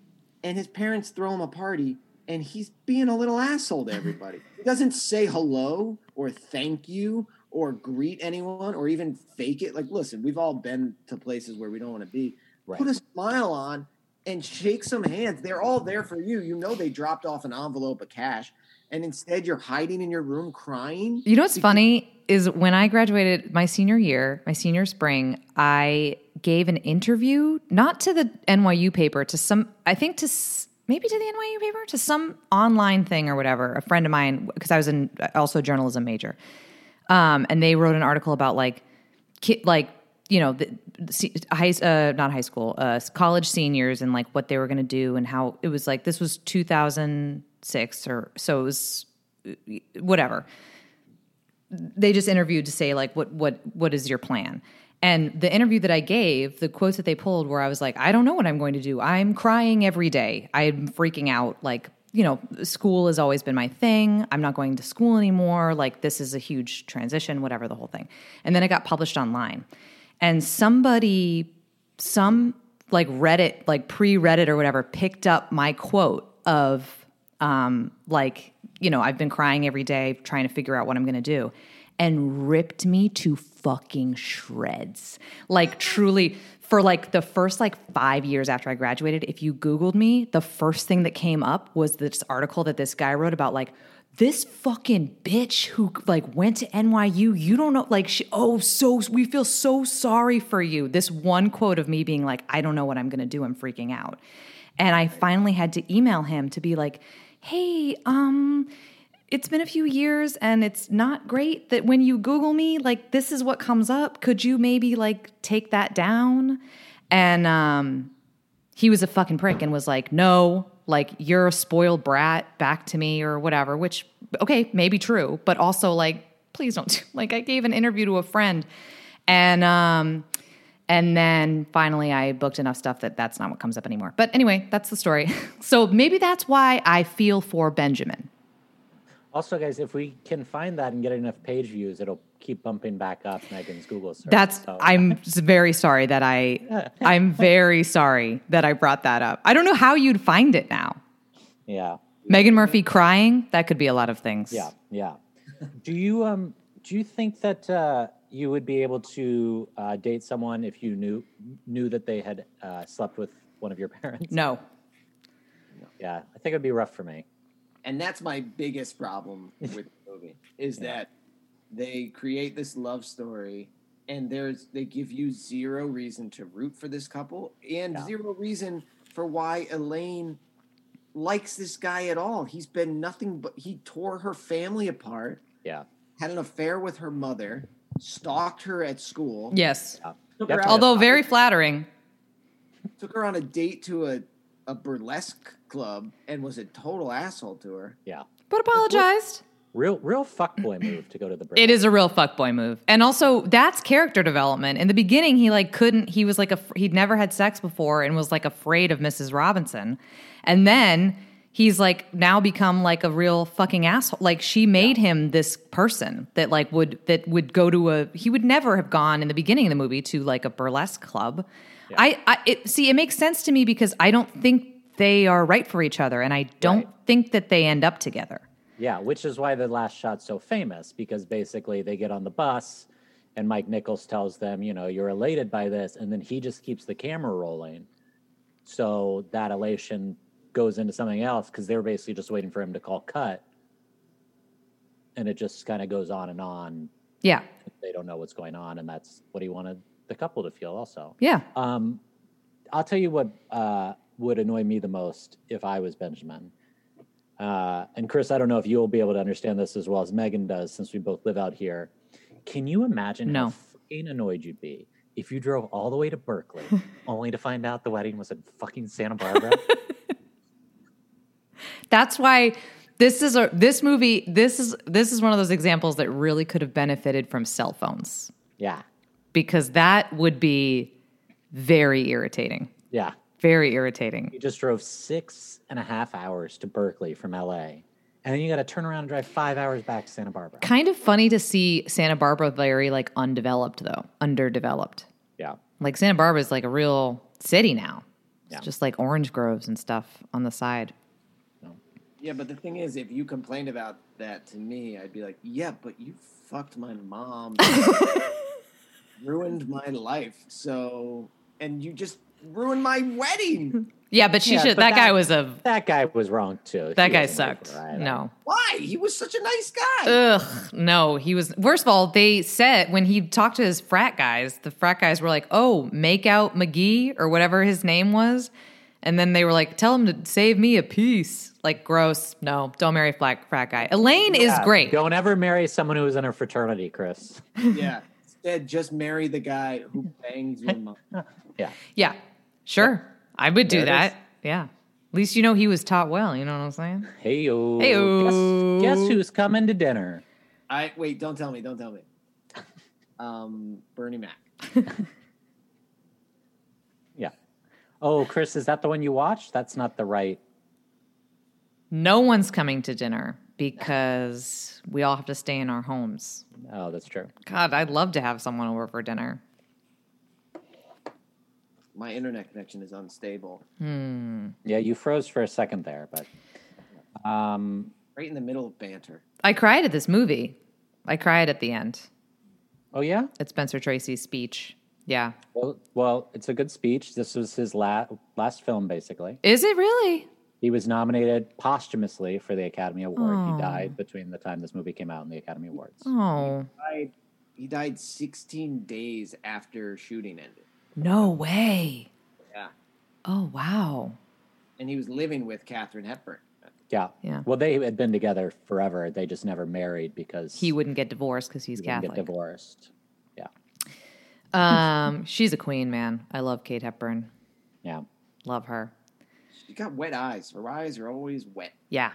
and his parents throw him a party, and he's being a little asshole to everybody. he doesn't say hello or thank you or greet anyone or even fake it. Like, listen, we've all been to places where we don't want to be. Right. Put a smile on and shake some hands. They're all there for you. You know they dropped off an envelope of cash, and instead you're hiding in your room crying. You know what's funny is when I graduated my senior year, my senior spring, I gave an interview, not to the NYU paper, to some, I think to maybe to the NYU paper, to some online thing or whatever. A friend of mine, because I was in also journalism major, um, and they wrote an article about like, ki- like you know, the, the high, uh, not high school, uh, college seniors and like what they were going to do and how it was like this was 2006 or so it was uh, whatever they just interviewed to say like what what what is your plan? And the interview that i gave the quotes that they pulled where i was like i don't know what i'm going to do. I'm crying every day. I'm freaking out. Like you know school has always been my thing. I'm not going to school anymore. Like this is a huge transition whatever the whole thing. And then it got published online. And somebody some like reddit like pre-reddit or whatever picked up my quote of um, like, you know, I've been crying every day trying to figure out what I'm going to do and ripped me to fucking shreds. Like, truly, for like the first like five years after I graduated, if you Googled me, the first thing that came up was this article that this guy wrote about like, this fucking bitch who like went to NYU, you don't know, like, she, oh, so we feel so sorry for you. This one quote of me being like, I don't know what I'm gonna do, I'm freaking out. And I finally had to email him to be like, hey, um, it's been a few years and it's not great that when you Google me, like this is what comes up. Could you maybe like take that down? And um, he was a fucking prick and was like, no, like you're a spoiled brat back to me or whatever, which, okay, maybe true, but also like, please don't. do- Like I gave an interview to a friend and, um, and then finally, I booked enough stuff that that's not what comes up anymore. But anyway, that's the story. so maybe that's why I feel for Benjamin. Also, guys, if we can find that and get enough page views, it'll keep bumping back up Megan's Google search. That's So- I'm very sorry that I I'm very sorry that I brought that up. I don't know how you'd find it now. yeah, Megan Murphy crying, that could be a lot of things. yeah, yeah. do you um do you think that uh, you would be able to uh, date someone if you knew knew that they had uh, slept with one of your parents? No. Yeah, I think it'd be rough for me. and that's my biggest problem with the movie is that they create this love story and there's they give you zero reason to root for this couple and Yeah. zero reason for why Elaine likes this guy at all. He's been nothing but he tore her family apart, Yeah, had an affair with her mother, stalked her at school, Yes. yeah. Took You her have out- to- Although very flattering. took her on a date to a, a burlesque club and was a total asshole to her. yeah, But apologized. real real fuckboy move to go to the. It is a real fuckboy move. And also that's character development. In the beginning, he like couldn't he was like a he'd never had sex before and was like afraid of Mrs. Robinson. And then he's like now become like a real fucking asshole. Like she made him this person that like would that would go to a he would never have gone in the beginning of the movie to like a burlesque club. I, I it see it makes sense to me because I don't think they are right for each other and I don't Right. think that they end up together. Yeah, which is why the last shot's so famous because basically they get on the bus and Mike Nichols tells them, you know, you're elated by this, and then he just keeps the camera rolling. So that elation goes into something else because they were basically just waiting for him to call cut. And it just kind of goes on and on. Yeah. They don't know what's going on, and that's what he wanted the couple to feel also. Yeah. Um, I'll tell you what uh, would annoy me the most if I was Benjamin. Uh, and Chris, I don't know if you'll be able to understand this as well as Megan does, since we both live out here. Can you imagine No. how fucking annoyed you'd be if you drove all the way to Berkeley only to find out the wedding was in fucking Santa Barbara? That's why this is a this movie this is this is one of those examples that really could have benefited from cell phones yeah, because that would be very irritating. yeah. Very irritating. You just drove six and a half hours to Berkeley from LA, and then you got to turn around and drive five hours back to Santa Barbara. Kind of funny to see Santa Barbara very like undeveloped though, underdeveloped. Yeah, Like Santa Barbara is like a real city now. It's Yeah. just like orange groves and stuff on the side. Yeah, but the thing is, if you complained about that to me, I'd be like, yeah, but you fucked my mom, ruined my life. So, and you just ruined my wedding. Yeah, but she Yeah, should. but That, that- guy was a. that guy was wrong too. That He guy wasn't right sucked. No. Why? He was such a nice guy. Ugh, no, he was. First of all, they said when he talked to his frat guys, the frat guys were like, "Oh, make out McGee or whatever his name was," and then they were like, "Tell him to save me a piece." Like, gross. No, don't marry a frat frat guy. Elaine is great. Don't ever marry someone who's in a fraternity, Chris. yeah. Instead, just marry the guy who bangs your mom. Yeah. Yeah, sure, I would do There it that. is. Yeah, at least you know he was taught well. You know what I'm saying? Hey yo. Heyo. Guess, guess who's coming to dinner? I wait. Don't tell me. Don't tell me. Um, Bernie Mac. Yeah. Oh, Chris, is that the one you watched? That's not the right. No one's coming to dinner because we all have to stay in our homes. Oh, that's true. God, I'd love to have someone over for dinner. My internet connection is unstable. Yeah, you froze for a second there, but um, Right in the middle of banter. I cried at this movie. I cried at the end oh yeah. at Spencer Tracy's speech. Yeah. Well, well, it's a good speech. This was his last last film, basically. Is it really? He was nominated posthumously for the Academy Award. Oh. He died between the time this movie came out and the Academy Awards. Oh, Died, he died 16 days after shooting ended. no way. Yeah. Oh, wow. And he was living with Katharine Hepburn. Yeah. Yeah. Well, they had been together forever. They just never married because He wouldn't get divorced because he's he Catholic. get divorced. Yeah. Um, she's a queen, man. I love Kate Hepburn. Yeah. Love her. She got wet eyes. Her eyes are always wet. Yeah.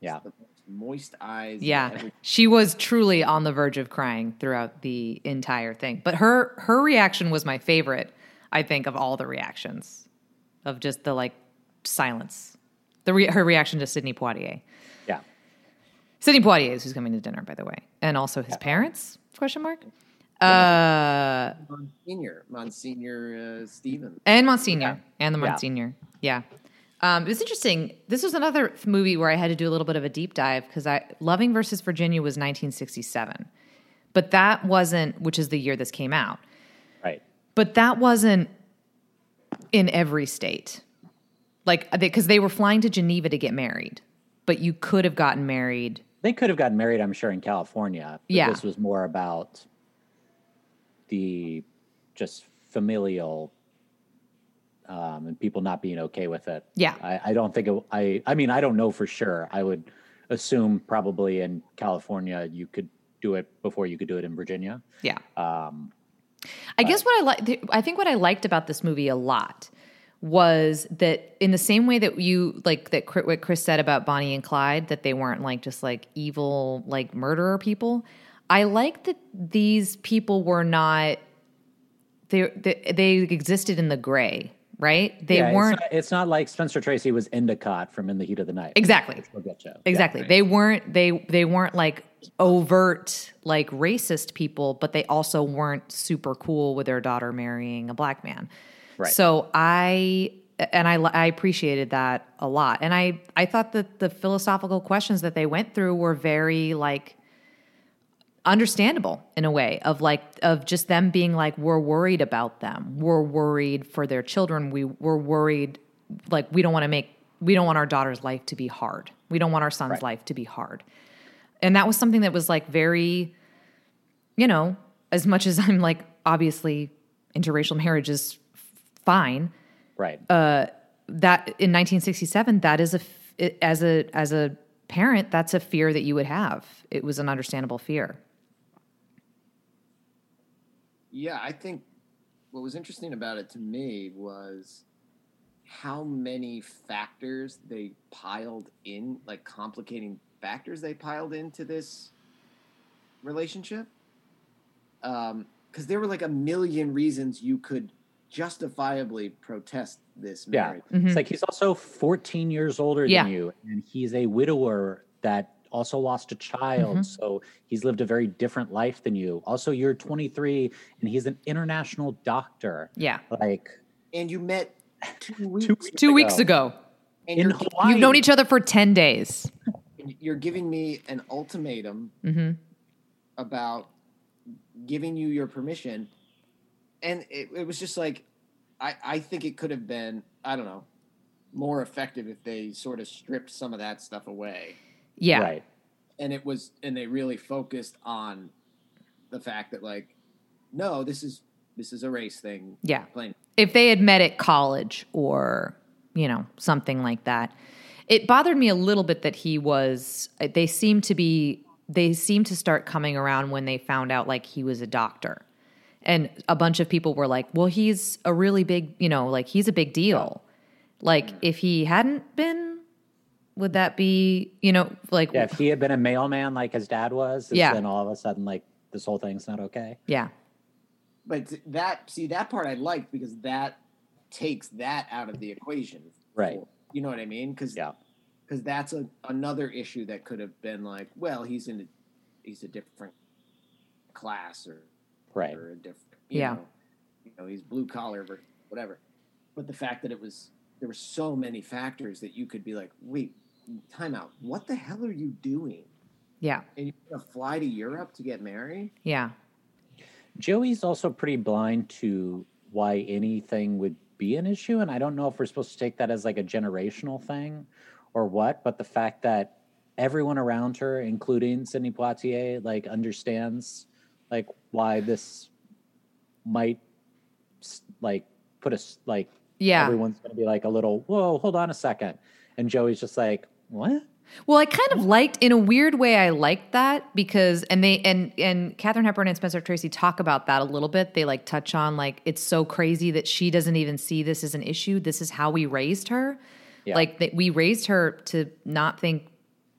Yeah. The moist eyes. Yeah. ever- She was truly on the verge of crying throughout the entire thing. But her her reaction was my favorite, I think, of all the reactions. Of just the like silence. The re- her reaction to Sidney Poitier. Yeah. Sidney Poitier is who's coming to dinner, by the way, and also his parents? Question mark. Uh, Monsignor, Monsignor uh, Stevens. and Monsignor, and the Monsignor. Yeah. Um, it was interesting. This was another movie where I had to do a little bit of a deep dive because I Loving versus Virginia was 1967, but that wasn't, which is the year this came out. Right. But that wasn't in every state, like because they were flying to Geneva to get married, but you could have gotten married. They could have gotten married, I'm sure, in California. Yeah. This was more about the just familial um, and people not being okay with it. Yeah. I, I don't think it, I. I mean, I don't know for sure. I would assume probably in California you could do it before you could do it in Virginia. Yeah. Um, I guess what I like, I think what I liked about this movie a lot was that in the same way that you like that what Chris said about Bonnie and Clyde, that they weren't like just like evil like murderer people. I like that these people were not they they, they existed in the gray, right? They yeah, weren't not, it's not like Spencer Tracy was Endicott from In the Heat of the Night. exactly. We'll get you. Exactly. They weren't they they weren't like overt like racist people, but they also weren't super cool with their daughter marrying a black man. Right. So I and I, I appreciated that a lot. And I, I thought that the philosophical questions that they went through were very like understandable in a way of like of just them being like we're worried about them. We're worried for their children. We we're worried like we don't want to make we don't want our daughter's life to be hard. We don't want our son's Right. life to be hard. And that was something that was like very you know as much as i'm like obviously interracial marriage is fine Right. Uh, that in 1967 that is a as a as a parent that's a fear that you would have. It was an understandable fear Yeah, I think what was interesting about it to me was how many factors they piled in, like complicating factors they piled into this relationship. Um, Because there were like a million reasons you could justifiably protest this marriage. Yeah. marriage. It's like he's also 14 years older Yeah. than you, and he's a widower that also lost a child. Mm-hmm. So he's lived a very different life than you. Also, you're 23 and he's an international doctor. yeah Like, And you met two weeks, two weeks, two weeks ago and in you're, Hawaii. you've known each other for 10 days you're giving me an ultimatum Mhm. about giving you your permission and it, it was just like I, I think it could have been i don't know more effective if they sort of stripped some of that stuff away yeah. Right. and it was and they really focused on the fact that like no this is this is a race thing. Yeah. plain if they had met at college or you know something like that. It bothered me a little bit that he was uh, they seemed to be they seemed to start coming around when they found out like he was a doctor. And a bunch of people were like well he's a really big you know like he's a big deal. Like mm. if he hadn't been would that be you know like Yeah. If he had been a mailman like his dad was, it's Yeah. then all of a sudden, like, this whole thing's not okay. yeah but that see that part i liked because that takes that out of the equation Right. you know what i mean because Yeah. because that's a, another issue that could have been like, well, he's in a he's a different class or Right. or a different you Yeah. know, you know he's blue collar or whatever. But the fact that it was there were so many factors that you could be like, wait, time out. What the hell are you doing? yeah And you're gonna fly to Europe to get married? yeah Joey's also pretty blind to why anything would be an issue. And I don't know if we're supposed to take that as like a generational thing or what, but the fact that everyone around her, including Sidney Poitier, like understands like why this might like put us like yeah everyone's gonna be like a little, whoa, hold on a second. And Joey's just like, what? Well, I kind of liked in a weird way. I liked that because and they and and Katharine Hepburn and Spencer Tracy talk about that a little bit. They like touch on like it's so crazy that she doesn't even see this as an issue. This is how we raised her. Yeah. Like that we raised her to not think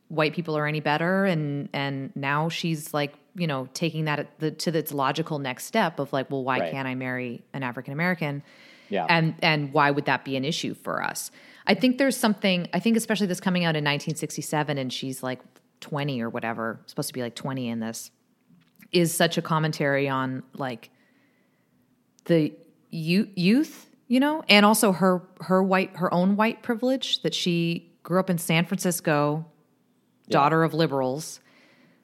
white people are any better, and and now she's like you know taking that at the, to its logical next step of like, well, why Right. can't I marry an African American? Yeah. and and why would that be an issue for us i think there's something i think especially this coming out in 1967 and she's like 20 or whatever supposed to be like 20 in this is such a commentary on like the you, youth you know and also her her white her own white privilege that she grew up in san francisco daughter of liberals.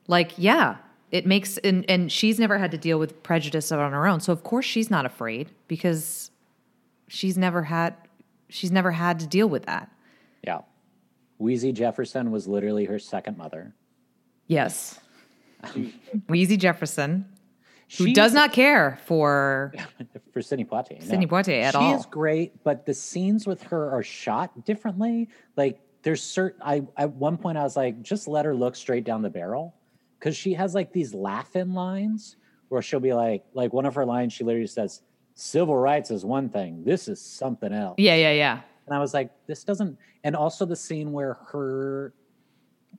Like yeah it makes and, and she's never had to deal with prejudice on her own. So of course she's not afraid because she's never had she's never had to deal with that Yeah. Weezy Jefferson was literally her second mother. yes Weezy Jefferson, who She- does not care for for Sidney Poitier. Sidney Poitier at she all. is great, but the scenes with her are shot differently. Like there's certain. I at one point I was like, just let her look straight down the barrel, because she has like these laugh-in lines where she'll be like, like one of her lines, she literally says, "Civil rights is one thing. This is something else." Yeah, yeah, yeah. And I was like, this doesn't. And also the scene where her,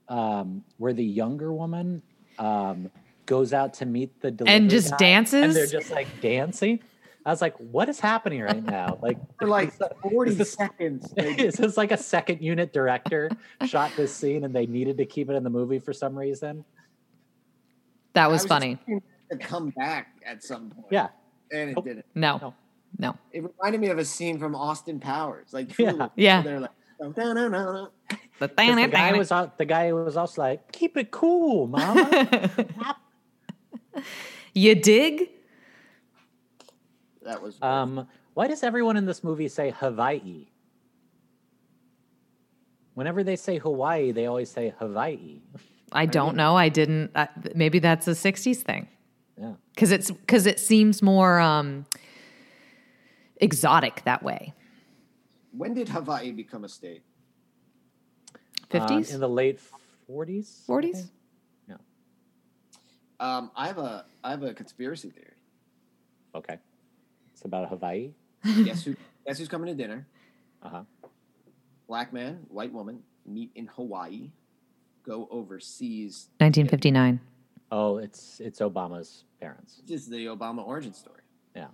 um, where the younger woman, um, goes out to meet the delivery and just guy, and they're just like dancing. I was like, what is happening right now? Like, For like is that- 40 is this- seconds. is this like a second unit director shot this scene and they needed to keep it in the movie for some reason? That I was funny. To come back at some point. Yeah. And it Nope. didn't. No, No. No. It reminded me of a scene from Austin Powers. Like, Yeah. truly, Yeah. They're like, "Dun, dun, dun, dun, dun." The 'Cause the guy was out, the guy was also like, "Keep it cool, mama." you dig? that was um, why does everyone in this movie say Hawaii? Whenever they say Hawaii, they always say Hawaii. I don't know. I didn't. Uh, maybe that's a '60s thing Yeah. because it's because it seems more um, exotic that way. when did Hawaii become a state? Um, '50s, in the late 40s. '40s. think. Um, I have a I have a conspiracy theory. Okay. It's about Hawaii. guess who? Guess who's coming to dinner? Uh-huh. Black man, white woman meet in Hawaii, go overseas. 1959. Oh, it's it's Obama's parents. This is the Obama origin story. Yeah.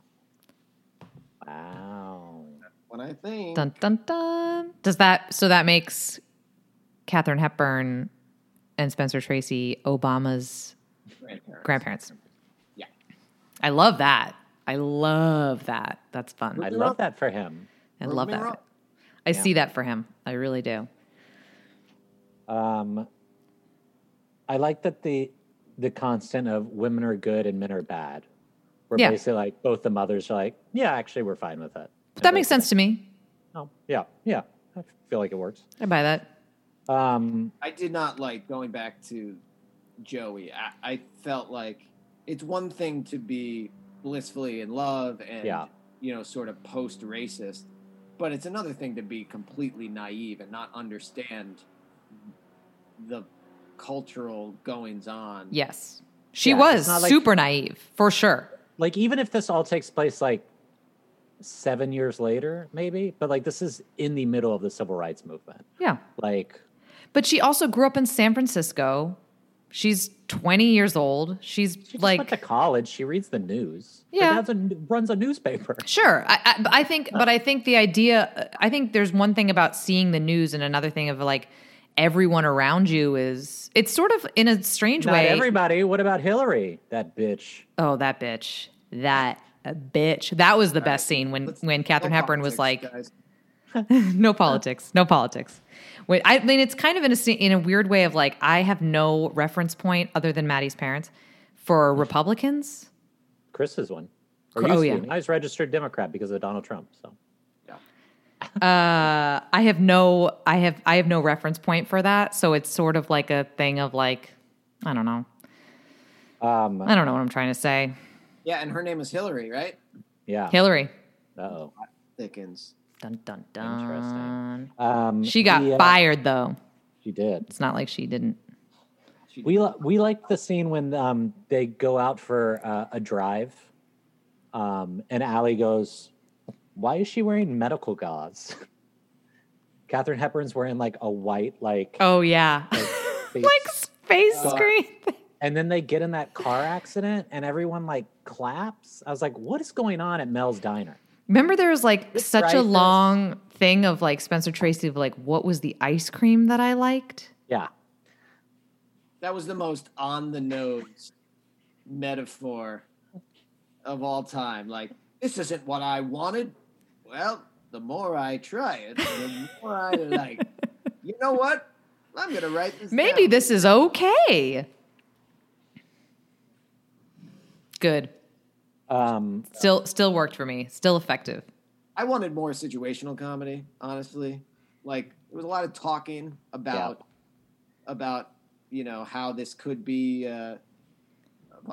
Wow. When I think Dun dun dun. Does that so that makes Katharine Hepburn and Spencer Tracy Obama's grandparents. grandparents? Yeah. I love that. I love that. That's fun. I love that for him. I love that. wrong. I Yeah. see that for him. I really do. Um, I like that the the constant of women are good and men are bad. Where Yeah. basically like both the mothers are like, yeah, actually we're fine with it. But that makes sense to me. Oh, yeah, yeah. I feel like it works. I buy that. Um, I did not like going back to Joey. I, I felt like it's one thing to be blissfully in love and Yeah. you know sort of post racist, but it's another thing to be completely naive and not understand the cultural goings on. Yes. She Yeah, was like- super naive, for sure. like even if this all takes place like seven years later, maybe, but like this is in the middle of the civil rights movement. Yeah. Like, But she also grew up in San Francisco. She's 20 years old. She's she just like went to college. She reads the news. Her Yeah. dad's a, runs a newspaper. Sure. I, I, I think, but I think the idea, I think there's one thing about seeing the news and another thing of like everyone around you is, it's sort of in a strange Not way. everybody. What about Hillary? That bitch. oh, that bitch. That bitch. That was the best scene when, Let's- when Katharine no Hepburn was like, no politics, no politics. Wait, I mean, it's kind of in a in a weird way of like I have no reference point other than Maddie's parents for Republicans. Chris is one. Or Oh, yeah. be. Now he's registered Democrat because of Donald Trump. So Uh, I have no, I have, I have no reference point for that. So it's sort of like a thing of like, I don't know, um, I don't know what I'm trying to say. Yeah, and her name is Hillary, right? yeah. Hillary, Uh oh. Thickens. dun dun dun. Interesting. Um, She got the, uh, fired though. She did. It's not like she didn't. She We li- we like the scene when um, they go out for uh, a drive, um, and Allie goes, "Why is she wearing medical gauze?" Katharine Hepburn's wearing like a white like, Oh yeah, face- like space God. screen. and then they get in that car accident, and everyone like claps. I was like, "What is going on at Mel's Diner?" Remember, there was like This such a long thing of like Spencer Tracy of like, what was the ice cream that I liked? Yeah, That was the most on the nose metaphor of all time. Like, this isn't what I wanted. Well, the more I try it, the more I like. You know what? I'm gonna write this. Maybe down. this is okay. Good. um, Still, still worked for me. Still effective. I wanted more situational comedy, honestly. Like there was a lot of talking about about you know how this could be uh,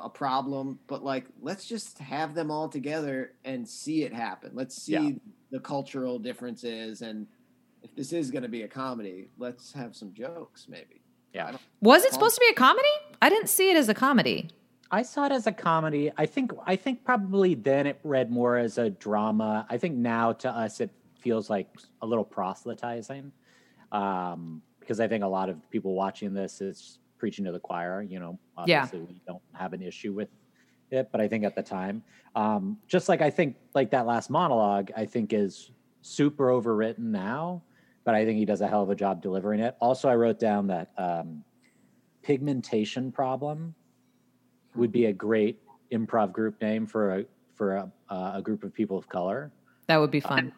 a problem, but like let's just have them all together and see it happen. Let's see Yeah. the cultural differences, and if this is going to be a comedy, let's have some jokes, maybe. yeah. Was it supposed to be a comedy? I didn't see it as a comedy. I saw it as a comedy. I think I think probably then it read more as a drama. I think now to us it feels like a little proselytizing. Um, because I think a lot of people watching this is preaching to the choir, you know, Yeah. we don't have an issue with it, but I think at the time, um, just like I think like that last monologue, I think is super overwritten now, but I think he does a hell of a job delivering it. Also, I wrote down that um, pigmentation problem would be a great improv group name for a for a, uh, a group of people of color. That would be fun.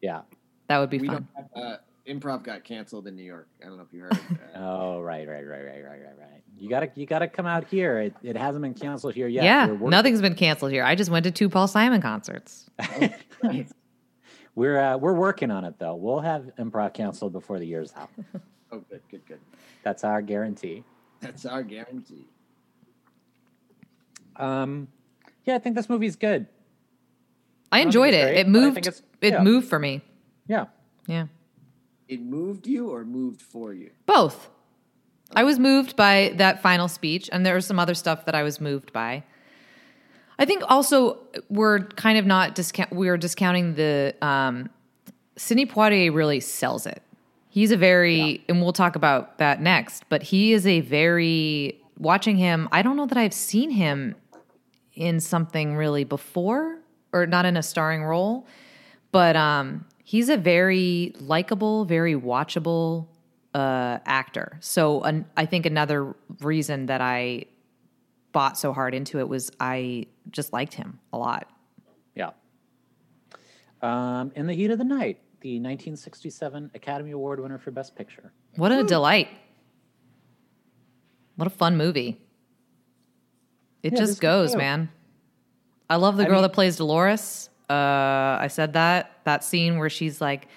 Yeah. That would be we fun. don't have, uh, improv got canceled in New York. I don't know if you heard. Uh, Oh, right, right, right, right, right, right, right. You gotta, you gotta come out here. It, it hasn't been canceled here yet. yeah, nothing's been canceled here. I just went to two Paul Simon concerts. right. We're uh, we're working on it though. We'll have improv canceled before the year's out. Oh, good, good, good. That's our guarantee. That's our guarantee. Um, yeah, I think this movie's good. I think enjoyed it's it. great, It moved. think it's- It yeah. moved for me. Yeah, Yeah, It moved you or moved for you? both. I was moved by that final speech, and there was some other stuff that I was moved by. I think also we're kind of not discount. We're discounting the um, Sidney Poitier really sells it. He's a very, and we'll talk about that next. But he is a very watching him. I don't know that I've seen him in something really before, or not in a starring role. But um, he's a very likable, very watchable uh, actor. So an, I think another reason that I bought so hard into it was I just liked him a lot. yeah. Um, in the heat of the night, the 1967 Academy Award winner for Best Picture. What a delight! What a fun movie. It Yeah, just goes, man. I love the I girl mean- that plays Dolores. Uh, I said that that scene where she's like,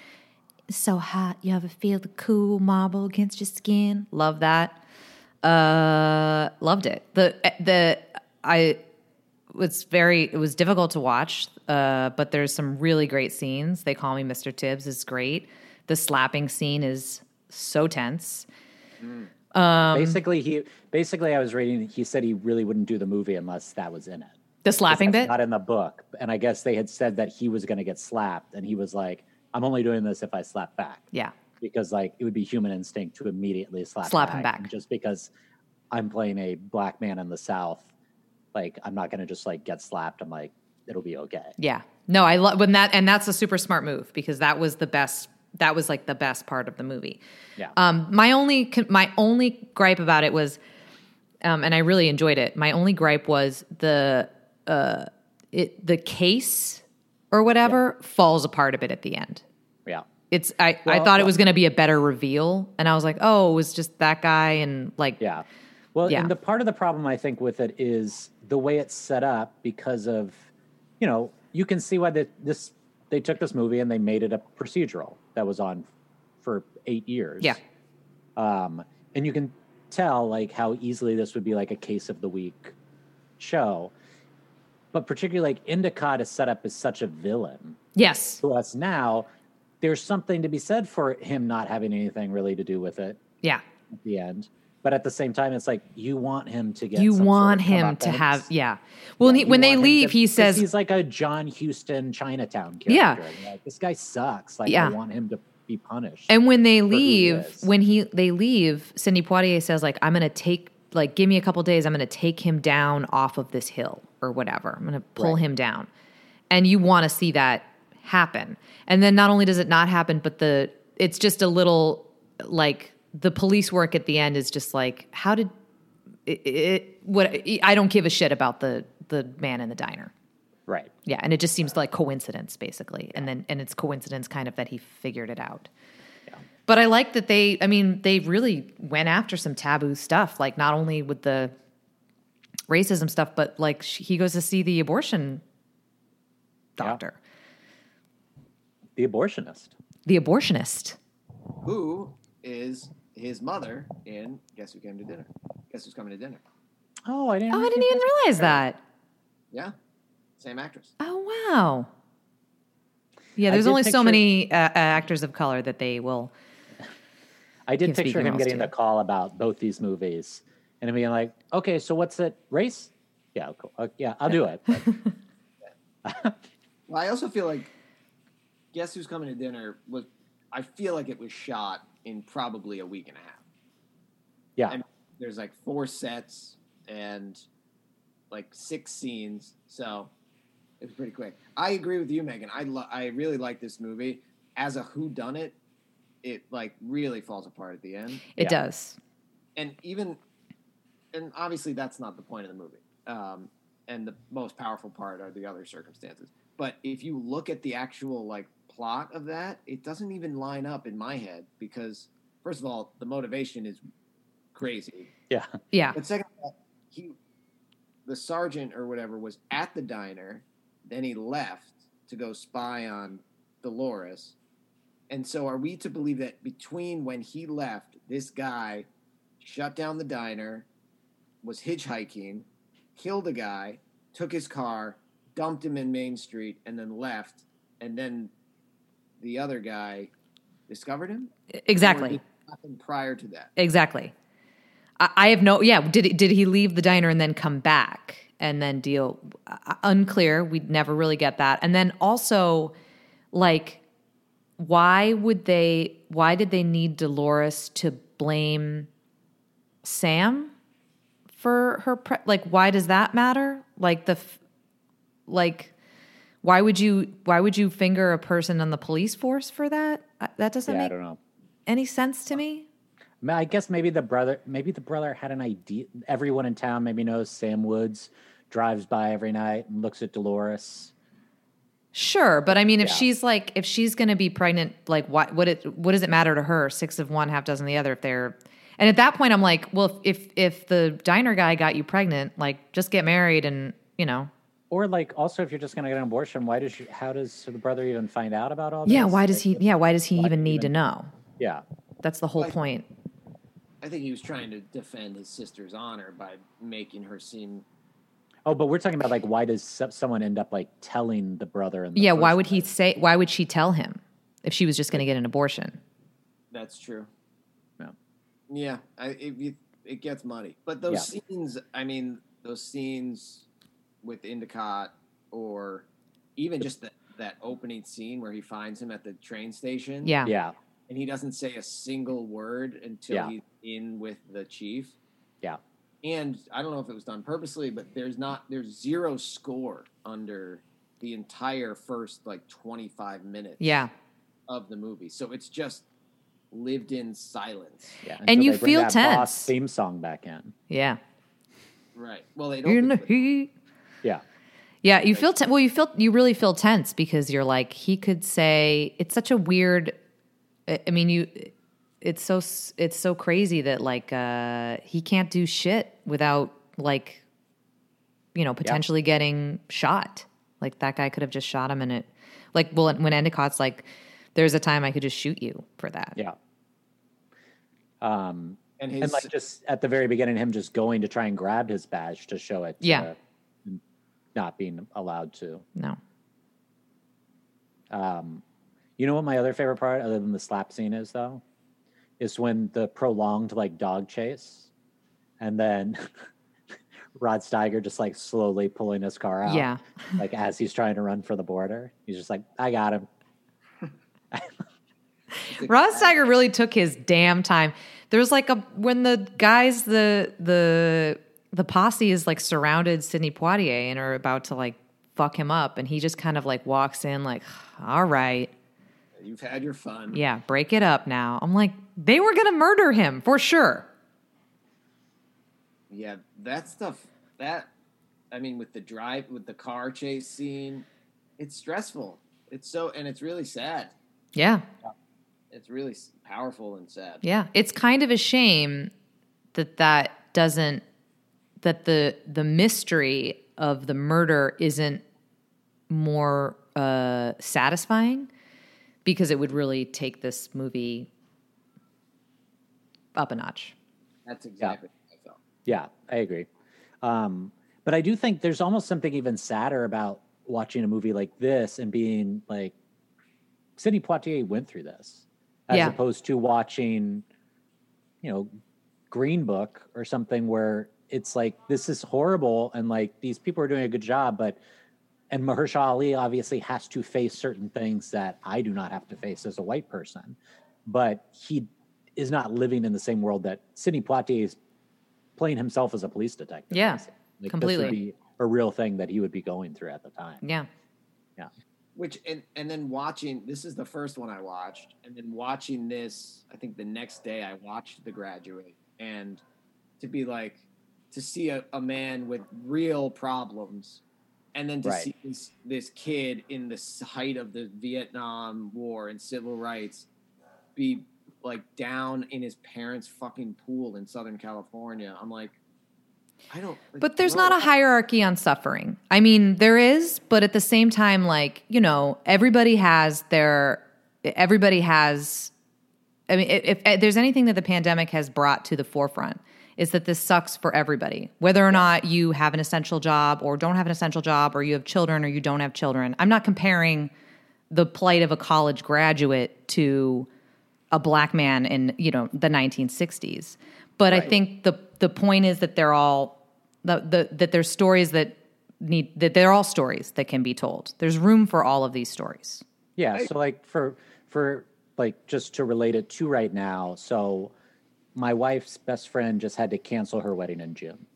"So hot, you ever feel the cool marble against your skin?" Love that. Uh, loved it. The the I was very it was difficult to watch, uh, but there's some really great scenes. They call me Mr. Tibbs is great. The slapping scene is so tense. Um, basically, he basically I was reading. He said he really wouldn't do the movie unless that was in it. The slapping bit. not in the book, and I guess they had said that he was going to get slapped, and he was like, "I'm only doing this if I slap back." yeah. because like it would be human instinct to immediately slap Slap him back. And just because I'm playing a black man in the South, like I'm not gonna just like get slapped. I'm like, it'll be okay. Yeah. No, I love when that, and that's a super smart move because that was the best. That was like the best part of the movie. Yeah. Um, my only my only gripe about it was, um, and I really enjoyed it. My only gripe was the uh, it the case or whatever falls apart a bit at the end. yeah. It's I, I Well, thought it was going to be a better reveal, and I was like, oh, it was just that guy, and like, Yeah. Well, Yeah. and the part of the problem I think with it is the way it's set up because of, you know, you can see why the, this they took this movie and they made it a procedural that was on for eight years. Yeah. Um, and you can tell like how easily this would be like a case of the week show. But particularly like Endicott is set up as such a villain yes, to us now. There's something to be said for him not having anything really to do with it yeah, at the end. But at the same time, it's like you want him to get. you some sort want of him to have, yeah. Well, Yeah, he, when they leave, to- he says, he's like a John Huston Chinatown character. Yeah. Like, this guy sucks. Like Yeah. I want him to be punished. And when they who he leave, when he they leave, Sidney Poitier says like, "I'm gonna take like give me a couple days. I'm gonna take him down off of this hill or whatever. I'm gonna pull Right. him down." And you want to see that happen. And then not only does it not happen, but the it's just a little like the police work at the end is just like, how did it, it what I don't give a shit about the the man in the diner. right. Yeah, and it just seems like coincidence, basically, and then and it's coincidence kind of that he figured it out. But I like that they. I mean, they really went after some taboo stuff, like not only with the racism stuff, but like sh- he goes to see the abortion doctor, The abortionist. the abortionist. Who is his mother in Guess Who Came to Dinner? Guess Who's Coming to Dinner? Oh, I didn't. Oh, I didn't even realize fair. that. Yeah, same actress. Oh wow. Yeah, there's did only so many uh, uh, actors of color that they will. I did picture him getting to. the call about both these movies, and being like, "Okay, so what's it? Race? Yeah, cool. Uh, yeah, I'll do it." Well, I also feel like Guess Who's Coming to Dinner was. I feel like it was shot in probably a week and a half. yeah, And there's like four sets and like six scenes, so it was pretty quick. I agree with you, Megan. I lo- I really like this movie as a Who Done It. It like really falls apart at the end, It Yeah. does. and even and obviously that's not the point of the movie. Um, and the most powerful part are the other circumstances. But if you look at the actual like plot of that, it doesn't even line up in my head because first of all, the motivation is crazy. Yeah. Yeah. But second of all, he, the sergeant or whatever, was at the diner. Then he left to go spy on Dolores. And so, are we to believe that between when he left, this guy shut down the diner, was hitchhiking, killed a guy, took his car, dumped him in Main Street, and then left, and then the other guy discovered him? Exactly. Nothing prior to that. Exactly. I, I have no. Yeah. Did he- did he leave the diner and then come back and then deal? Uh, unclear. We'd never really get that. And then also, like, why would they? Why did they need Dolores to blame Sam for her? Pre- like, why does that matter? Like the, f- like. Why would you why would you finger a person on the police force for that? Uh, That doesn't Yeah, I make don't know. any sense to me. I guess maybe the brother, maybe the brother had an idea. Everyone in town maybe knows Sam Woods drives by every night and looks at Dolores. Sure, but I mean, if Yeah. she's like, if she's going to be pregnant, like, what, what, it, what does it matter to her? Six of one, half dozen the other. If they're, and at that point, I'm like, well, if if the diner guy got you pregnant, like, just get married, and you know, Or like, also, if you're just going to get an abortion, why does you, how does the brother even find out about all this? yeah. Why does Like, he? Yeah, why does he why even do you need to know? Yeah, That's the whole Like- point. I think he was trying to defend his sister's honor by making her seem Oh, but we're talking about like, why does someone end up like telling the brother? In the Yeah. Why would he place? say? Why would she tell him if she was just going to get an abortion? That's true. Yeah. Yeah, I, it, it, it gets muddy. But those scenes, I mean, those scenes with Endicott, or even just the, that opening scene where he finds him at the train station, Yeah. Yeah, and he doesn't say a single word until Yeah. he's in with the chief. Yeah, And I don't know if it was done purposely, but there's not there's zero score under the entire first like 25 minutes Yeah. of the movie. So it's just lived in silence. yeah. And you feel tense. Boss theme song back in. Yeah. Right. Well, they don't. the heat. Yeah, Yeah, you feel ten- well. You feel you really feel tense because you're like he could say it's such a weird. I I mean, you. It's so it's so crazy that like uh he can't do shit without like, you know, potentially getting shot. Like that guy could have just shot him, and it, like, well, when Endicott's like, there's a time I could just shoot you for that. yeah. Um, and his and like just at the very beginning, him just going to try and grab his badge to show it. to- Yeah. not being allowed to. No. Um, you know what my other favorite part, other than the slap scene, is though, is when the prolonged like dog chase, and then Rod Steiger just like slowly pulling his car out, Yeah. like as he's trying to run for the border. He's just like, I got him. Rod Steiger really took his damn time. There was like a when the guys the the the posse is like surrounded Sidney Poitier and are about to like fuck him up, and he just kind of like walks in like, all right, you've had your fun. yeah, break it up now. I'm like, they were gonna murder him for sure. Yeah, that stuff. That I mean, with the drive, with the car chase scene, it's stressful. It's so, and it's really sad. Yeah, It's really powerful and sad. yeah. It's kind of a shame that that doesn't that the the mystery of the murder isn't more uh, satisfying because it would really take this movie up a notch. That's exactly how I felt. Yeah, I agree. Um, but I do think there's almost something even sadder about watching a movie like this and being like, Sidney Poitier went through this, as Yeah. opposed to watching, you know, Green Book or something where it's like this is horrible and like these people are doing a good job, but and Mahershala Ali obviously has to face certain things that I do not have to face as a white person, but he is not living in the same world that Sidney Poitier is playing himself as a police detective. Yeah. Like, completely. This would be a real thing that he would be going through at the time. Yeah, yeah. Which and and then watching this is the first one I watched, and then watching this, I think the next day I watched The Graduate, and to be like, to see a, a man with real problems and then to Right. see this, this kid in the s- height of the Vietnam War and civil rights be like down in his parents' fucking pool in Southern California. I'm like, I don't. like, But there's bro, not a hierarchy on suffering. I mean, there is, but at the same time, like, you know, everybody has their, everybody has, I mean, if, if there's anything that the pandemic has brought to the forefront, is that this sucks for everybody, whether or not you have an essential job or don't have an essential job or you have children or you don't have children. I'm not comparing the plight of a college graduate to a black man in you know the 1960s but i think the the point is that they're all the, the that there's stories that need that they're all stories that can be told there's room for all of these stories Yeah. So like for for like just to relate it to right now. So my wife's best friend just had to cancel her wedding in June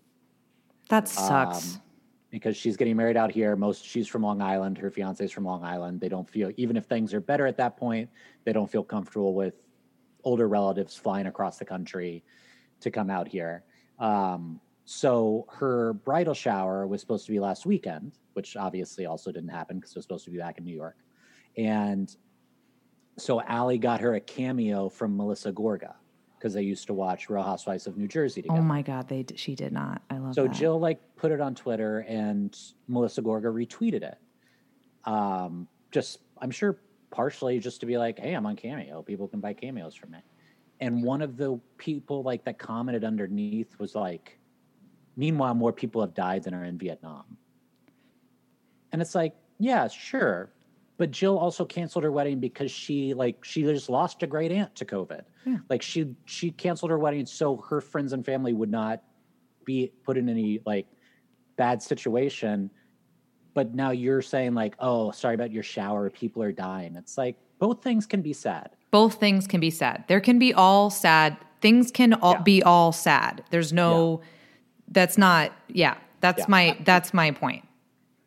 that sucks Um, because she's getting married out here. Most she's from Long Island. Her fiance's from Long Island. They don't feel even if things are better at that point, they don't feel comfortable with older relatives flying across the country to come out here. Um, so her bridal shower was supposed to be last weekend, which obviously also didn't happen because it was supposed to be back in New York. And so Allie got her a cameo from Melissa Gorga because they used to watch Real Housewives of New Jersey together. oh my god they she did not i love that. So that. Jill like put it on Twitter and Melissa Gorga retweeted it. Um, just I'm sure partially just to be like, hey, I'm on Cameo. People can buy cameos from me. And one of the people like that commented underneath was like, meanwhile, more people have died than are in Vietnam. And it's like, yeah, sure. But Jill also canceled her wedding because she like she just lost a great aunt to COVID. Like she she canceled her wedding so her friends and family would not be put in any like bad situation. But now you're saying like, oh, sorry about your shower, people are dying. It's like both things can be sad. both things can be sad there can be all sad things can all Yeah. be all sad there's no that's not yeah that's Yeah. my that's my point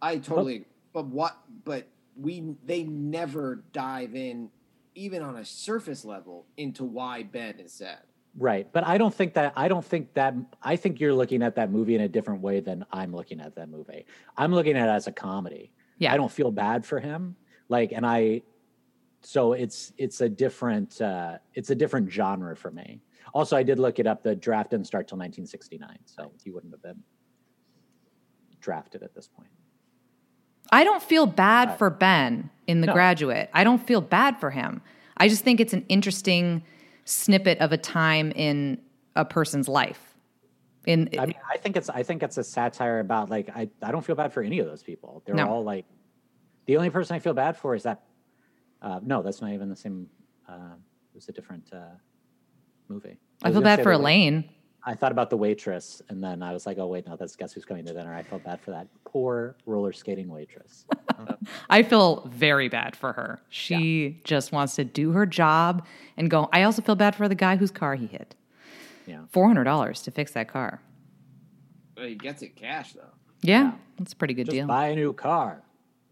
I totally. But what? But we they never dive in, even on a surface level, into why Ben is sad. Right. But I don't think that I don't think that I think you're looking at that movie in a different way than I'm looking at that movie. I'm looking at it as a comedy. Yeah. I don't feel bad for him. Like and I so it's it's a different uh it's a different genre for me. Also I did look it up. The draft didn't start till 1969, so he wouldn't have been drafted at this point. I don't feel bad for Ben in The No. Graduate. I don't feel bad for him. I just think it's an interesting snippet of a time in a person's life. In I mean, I think it's I think it's a satire about like I I don't feel bad for any of those people. They're No. all like the only person I feel bad for is that uh, no, that's not even the same. Uh, it was a different uh, movie. I was feel bad for Elaine. I thought about the waitress, and then I was like, oh wait, no, that's guess who's coming to dinner. I felt bad for that poor roller skating waitress. I feel very bad for her. She just wants to do her job and go. I also feel bad for the guy whose car he hit. yeah, Four hundred dollars to fix that car. But he gets it cash though, Yeah, that's a pretty good just deal. buy a new car.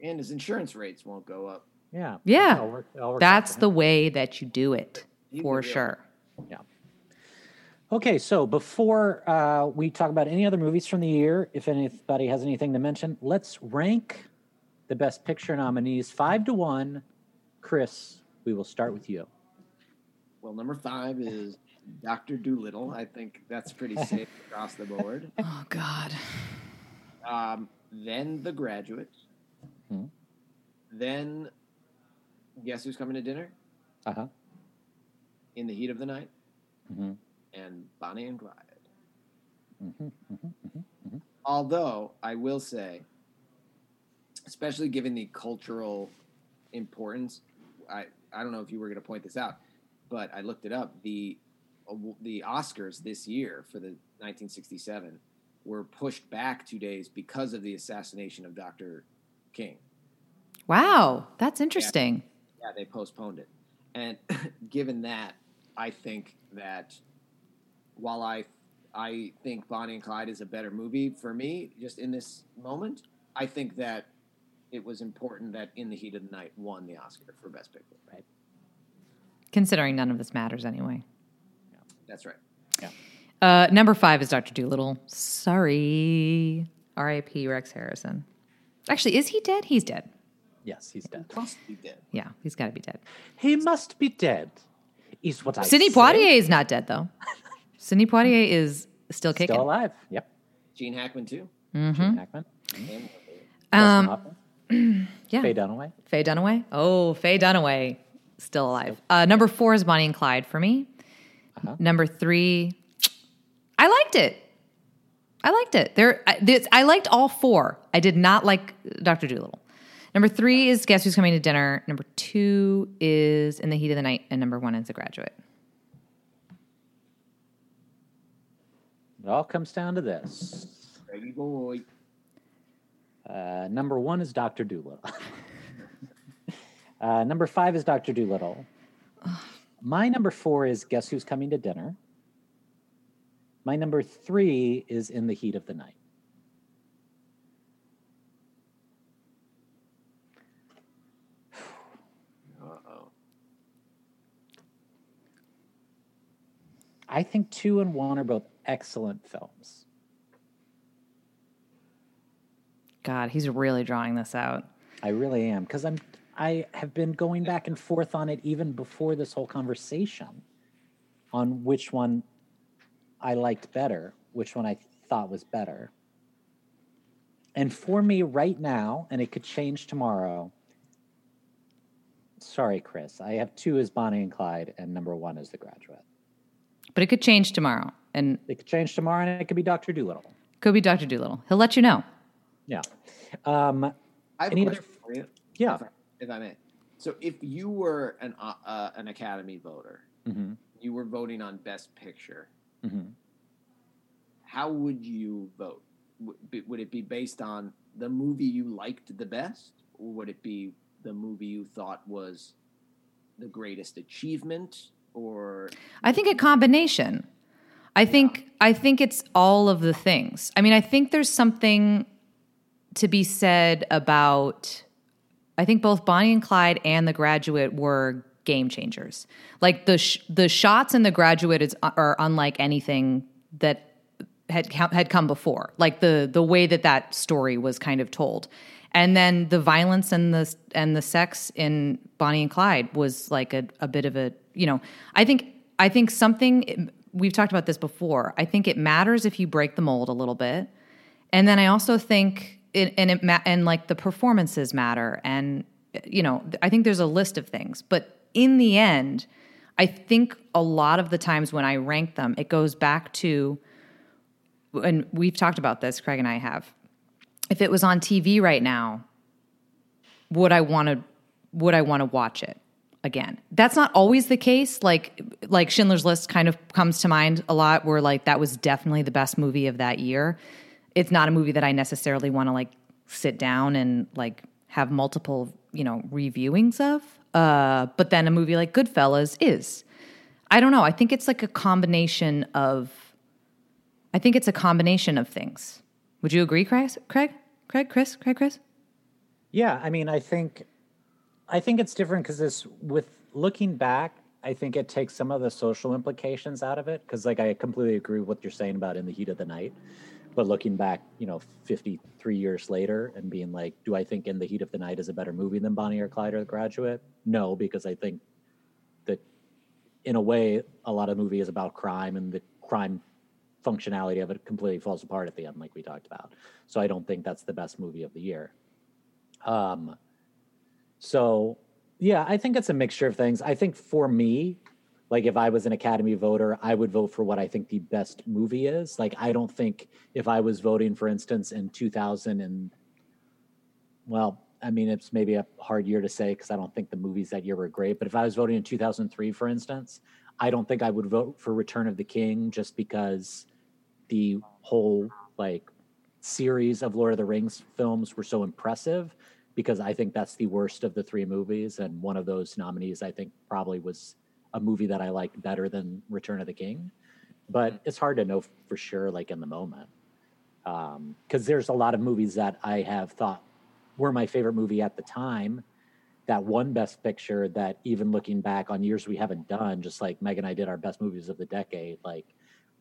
and his insurance rates won't go up. Yeah, Yeah. It all worked- it all worked out That's the way that you do it He's for sure. Yeah. Okay, so before uh, we talk about any other movies from the year, if anybody has anything to mention, let's rank the Best Picture nominees five to one. Chris, we will start with you. Well, number five is Doctor Dolittle. I think that's pretty safe across the board. Oh God. Um, then The Graduate. Hmm. Then, guess who's coming to dinner? Uh huh. In the Heat of the Night. Mhm. And Bonnie and Clyde. Mhm, mhm, mhm. Although I will say, especially given the cultural importance, I I don't know if you were going to point this out, but I looked it up. The the Oscars this year for the 1967 were pushed back two days because of the assassination of Dr. King. Wow, that's interesting. Yeah, they postponed it. And given that, I think that while I I think Bonnie and Clyde is a better movie for me, just in this moment, I think that it was important that In the Heat of the Night won the Oscar for Best Picture. Right. Considering none of this matters anyway. Yeah, That's right. Uh, number five is Doctor Dolittle. Sorry, R.I.P. Rex Harrison. Actually, is he dead? He's dead. Yes, he's dead. Must be dead. Yeah, he's got to be dead. He must be dead. Is what I Sidney say. Poitier is not dead though. Sidney Poitier is still kicking. Still alive. Yep. Gene Hackman too. Mm-hmm. Gene Hackman. And- Um, yeah. Faye Dunaway. Faye Dunaway. Oh, Faye Dunaway, still alive. Uh, number four is Bonnie and Clyde for me. Uh-huh. Number three, I liked it. I liked it. There, I, this, I liked all four. I did not like Doctor Dolittle. Number three is Guess Who's Coming to Dinner. Number two is In the Heat of the Night, and number one is The Graduate. It all comes down to this. Reggie boy. Uh, number one is Doctor Dolittle. uh, number five is Doctor Dolittle. My number four is Guess Who's Coming to Dinner. My number three is In the Heat of the Night. Uh oh. I think two and one are both excellent films. God, he's really drawing this out. I really am because I'm I have been going back and forth on it even before this whole conversation on which one I liked better, which one I thought was better. And for me right now, and it could change tomorrow. Sorry, Chris. I have two as Bonnie and Clyde, and number one is The Graduate. But it could change tomorrow, and It could change tomorrow, and it could be Doctor Dolittle. could be Doctor Dolittle. He'll let you know. Yeah. Um, I have Any a other- for you. yeah. If I, if I may. So, if you were an uh, uh, an Academy voter, mhm, you were voting on Best Picture. mhm. How would you vote? Would, would it be based on the movie you liked the best, or would it be the movie you thought was the greatest achievement? Or I think a combination. I think I think it's all of the things. I mean, I think there's something to be said about I think both Bonnie and Clyde and The Graduate were game changers. Like the sh- the shots in The Graduate is are unlike anything that had had come before. Like the the way that that story was kind of told. And then the violence and the and the sex in Bonnie and Clyde was like a, a bit of a you know I think I think something we've talked about this before. I think it matters if you break the mold a little bit, and then I also think it, and it ma- and like the performances matter, and you know I think there's a list of things, but in the end, I think a lot of the times when I rank them, it goes back to, and we've talked about this, Craig and I have. If it was on TV right now, would I want to would I want to watch it again? That's not always the case. Like like Schindler's List kind of comes to mind a lot where like that was definitely the best movie of that year. It's not a movie that I necessarily want to like sit down and like have multiple, you know, reviewings of. Uh, but then a movie like Goodfellas is. I don't know. I think it's like a combination of I think it's a combination of things. Would you agree, Craig? Craig? Craig? Chris? Craig? Chris? Yeah, I mean, I think, I think it's different because this, with looking back, I think it takes some of the social implications out of it. Because, like, I completely agree with what you're saying about in the heat of the night. But looking back, you know, 53 years later and being like, do I think In the Heat of the Night is a better movie than Bonnie or Clyde or The Graduate? No, because I think that in a way, a lot of movie is about crime and the crime functionality of it completely falls apart at the end, like we talked about. So I don't think that's the best movie of the year. Um, so yeah, I think it's a mixture of things. I think for me, like if I was an Academy voter, I would vote for what I think the best movie is. Like I don't think if I was voting, for instance, in 2000 and well, I mean it's maybe a hard year to say because I don't think the movies that year were great. But if I was voting in 2003, for instance, I don't think I would vote for Return of the King just because the whole like series of Lord of the Rings films were so impressive because I think that's the worst of the three movies. And one of those nominees, I think, probably was a movie that I liked better than Return of the King. But mm-hmm. it's hard to know for sure, like in the moment. Um, because there's a lot of movies that I have thought were my favorite movie at the time that one Best Picture that even looking back on years we haven't done, just like Meg and I did our best movies of the decade, like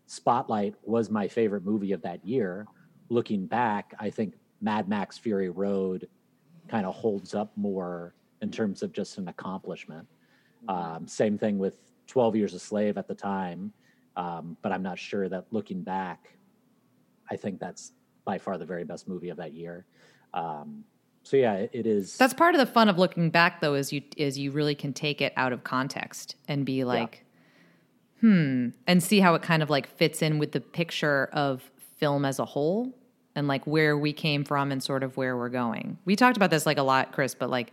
Spotlight was my favorite movie of that year. Looking back, I think Mad Max Fury Road kind of holds up more in terms of just an accomplishment. Um, same thing with 12 Years a Slave at the time. Um, but I'm not sure that looking back, I think that's by far the very best movie of that year. Um, so yeah, it, it is. That's part of the fun of looking back, though, is you is you really can take it out of context and be like, hmm, and see how it kind of like fits in with the picture of film as a whole and like where we came from and sort of where we're going. We talked about this like a lot, Chris, but like.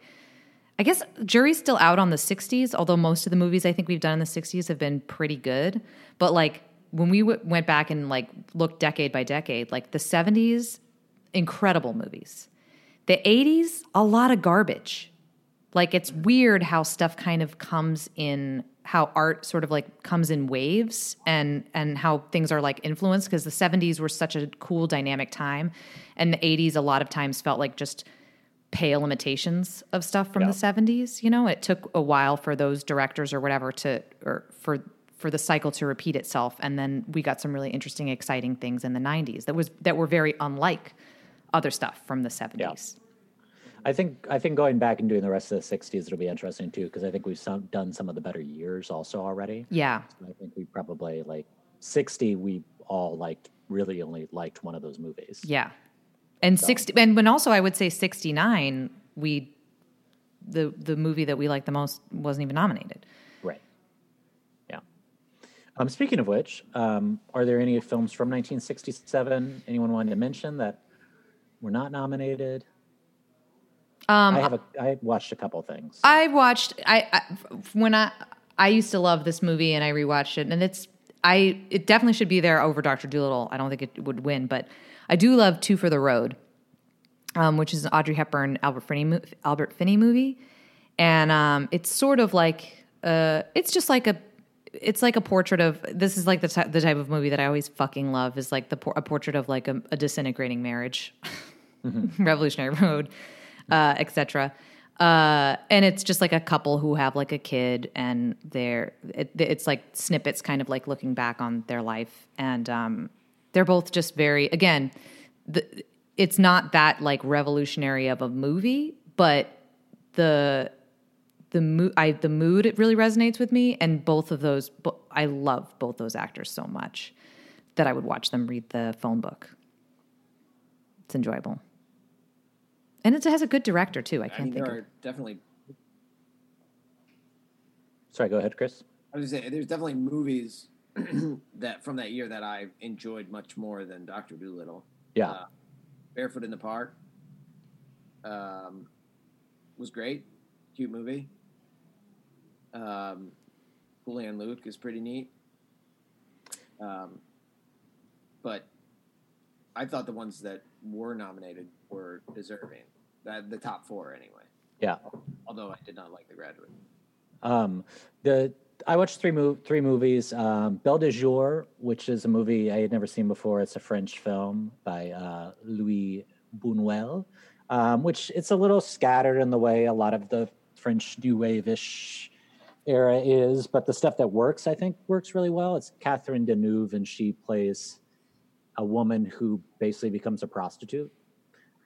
I guess jury's still out on the 60s, although most of the movies I think we've done in the 60s have been pretty good. But like when we w- went back and like looked decade by decade, like the 70s, incredible movies. The 80s, a lot of garbage. Like it's weird how stuff kind of comes in how art sort of like comes in waves and and how things are like influenced because the 70s were such a cool dynamic time and the 80s a lot of times felt like just pale imitations of stuff from Yeah. the 70s you know? It took a while for those directors or whatever to or for for the cycle to repeat itself and then we got some really interesting exciting things in the 90s that was that were very unlike other stuff from the 70s I think I think going back and doing the rest of the '60s it'll be interesting too because I think we've some, done some of the better years also already. yeah I think we probably like '60. We all liked really only liked one of those movies. Yeah. And 60 and when also I would say 69 we the the movie that we liked the most wasn't even nominated. Right. Yeah. Um, speaking of which, um, are there any films from 1967 anyone wanted to mention that were not nominated? Um I have a I watched a couple things. I watched I, I when I I used to love this movie and I rewatched it and it's I it definitely should be there over Doctor Dolittle. I don't think it would win, but I do love Two for the Road, um, which is an Audrey Hepburn Albert Finney Albert Finney movie, and um, it's sort of like uh, it's just like a it's like a portrait of this is like the the type of movie that I always fucking love is like the por- a portrait of like a, a disintegrating marriage, Revolutionary Road, uh, etc. Uh, and it's just like a couple who have like a kid, and they're it, it's like snippets, kind of like looking back on their life, and um, they're both just very again. The, it's not that like revolutionary of a movie, but the the mood I the mood it really resonates with me and both of those I love both those actors so much that I would watch them read the phone book. It's enjoyable. And it has a good director too. I I can't mean, think there of are definitely. Sorry, go ahead, Chris. I was gonna say there's definitely movies that from that year that I enjoyed much more than Doctor Dolittle. Yeah. Uh, Barefoot in the Park um, was great, cute movie. Um, Cool Hand Luke is pretty neat. Um, but I thought the ones that were nominated were deserving. That the top four anyway. Yeah. Although I did not like The Graduate. Um, the I watched three mov- three movies. Um, Belle de Jour, which is a movie I had never seen before. It's a French film by uh, Louis Buñuel, um, which it's a little scattered in the way a lot of the French New Wave-ish era is, but the stuff that works, I think, works really well. It's Catherine Deneuve, and she plays a woman who basically becomes a prostitute.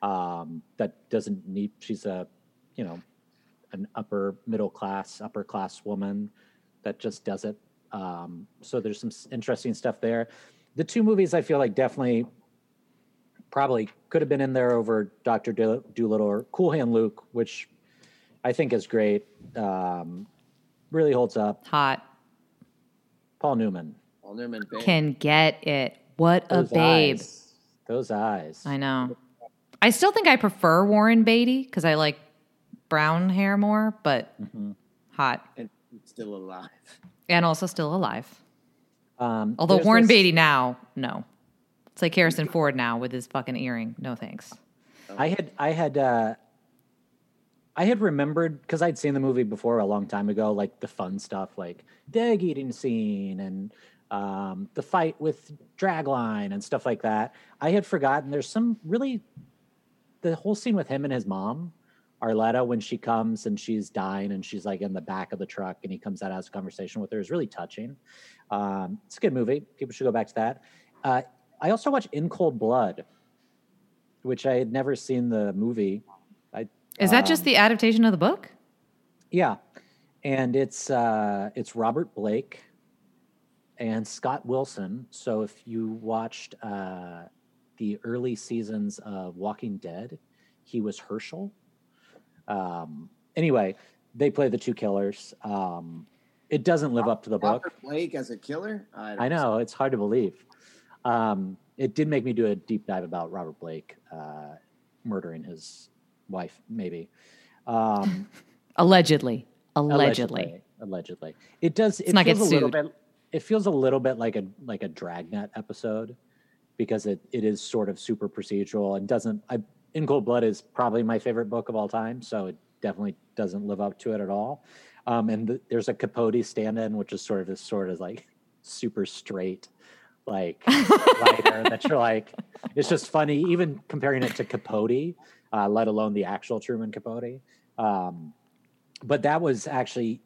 Um, that doesn't need. She's a, you know, an upper middle class, upper class woman that just does it. Um, so there's some interesting stuff there. The two movies I feel like definitely probably could have been in there over Doctor Dolittle or Cool Hand Luke, which I think is great. Um, really holds up. hot. Paul Newman, Paul Newman, babe. Can get it. What a those babe. eyes, those eyes. I know. I still think I prefer Warren Beatty because I like brown hair more, but hot and still alive. and also still alive. Um, Although Warren this- Beatty now, no. It's like Harrison Ford now with his fucking earring. No thanks. I had I had uh I had remembered because I'd seen the movie before a long time ago, like the fun stuff, like the egg eating scene and um, the fight with Dragline and stuff like that. I had forgotten there's some really the whole scene with him and his mom Arletta when she comes and she's dying and she's like in the back of the truck and he comes out has a conversation with her is really touching. Um, it's a good movie. People should go back to that. Uh, I also watched In Cold Blood, which I had never seen the movie. I Is that just um, the adaptation of the book? yeah, and it's uh, it's Robert Blake and Scott Wilson. So if you watched uh, the early seasons of Walking Dead, he was Hershel. Um, anyway, they play the two killers. Um, it doesn't live up to the book. Robert Blake as a killer. I, I know it's hard to believe. Um, it did make me do a deep dive about Robert Blake uh, murdering his wife, maybe. Um, Allegedly. Allegedly. allegedly, it does. It not feels a little bit. It feels a little bit like a like a Dragnet episode because it, it is sort of super procedural and doesn't. I, In Cold Blood is probably my favorite book of all time, so it definitely doesn't live up to it at all. Um, and th- there's a Capote stand-in, which is sort of this sort of like super straight, like writer that you're like, it's just funny. Even comparing it to Capote, uh, let alone the actual Truman Capote. Um, but that was actually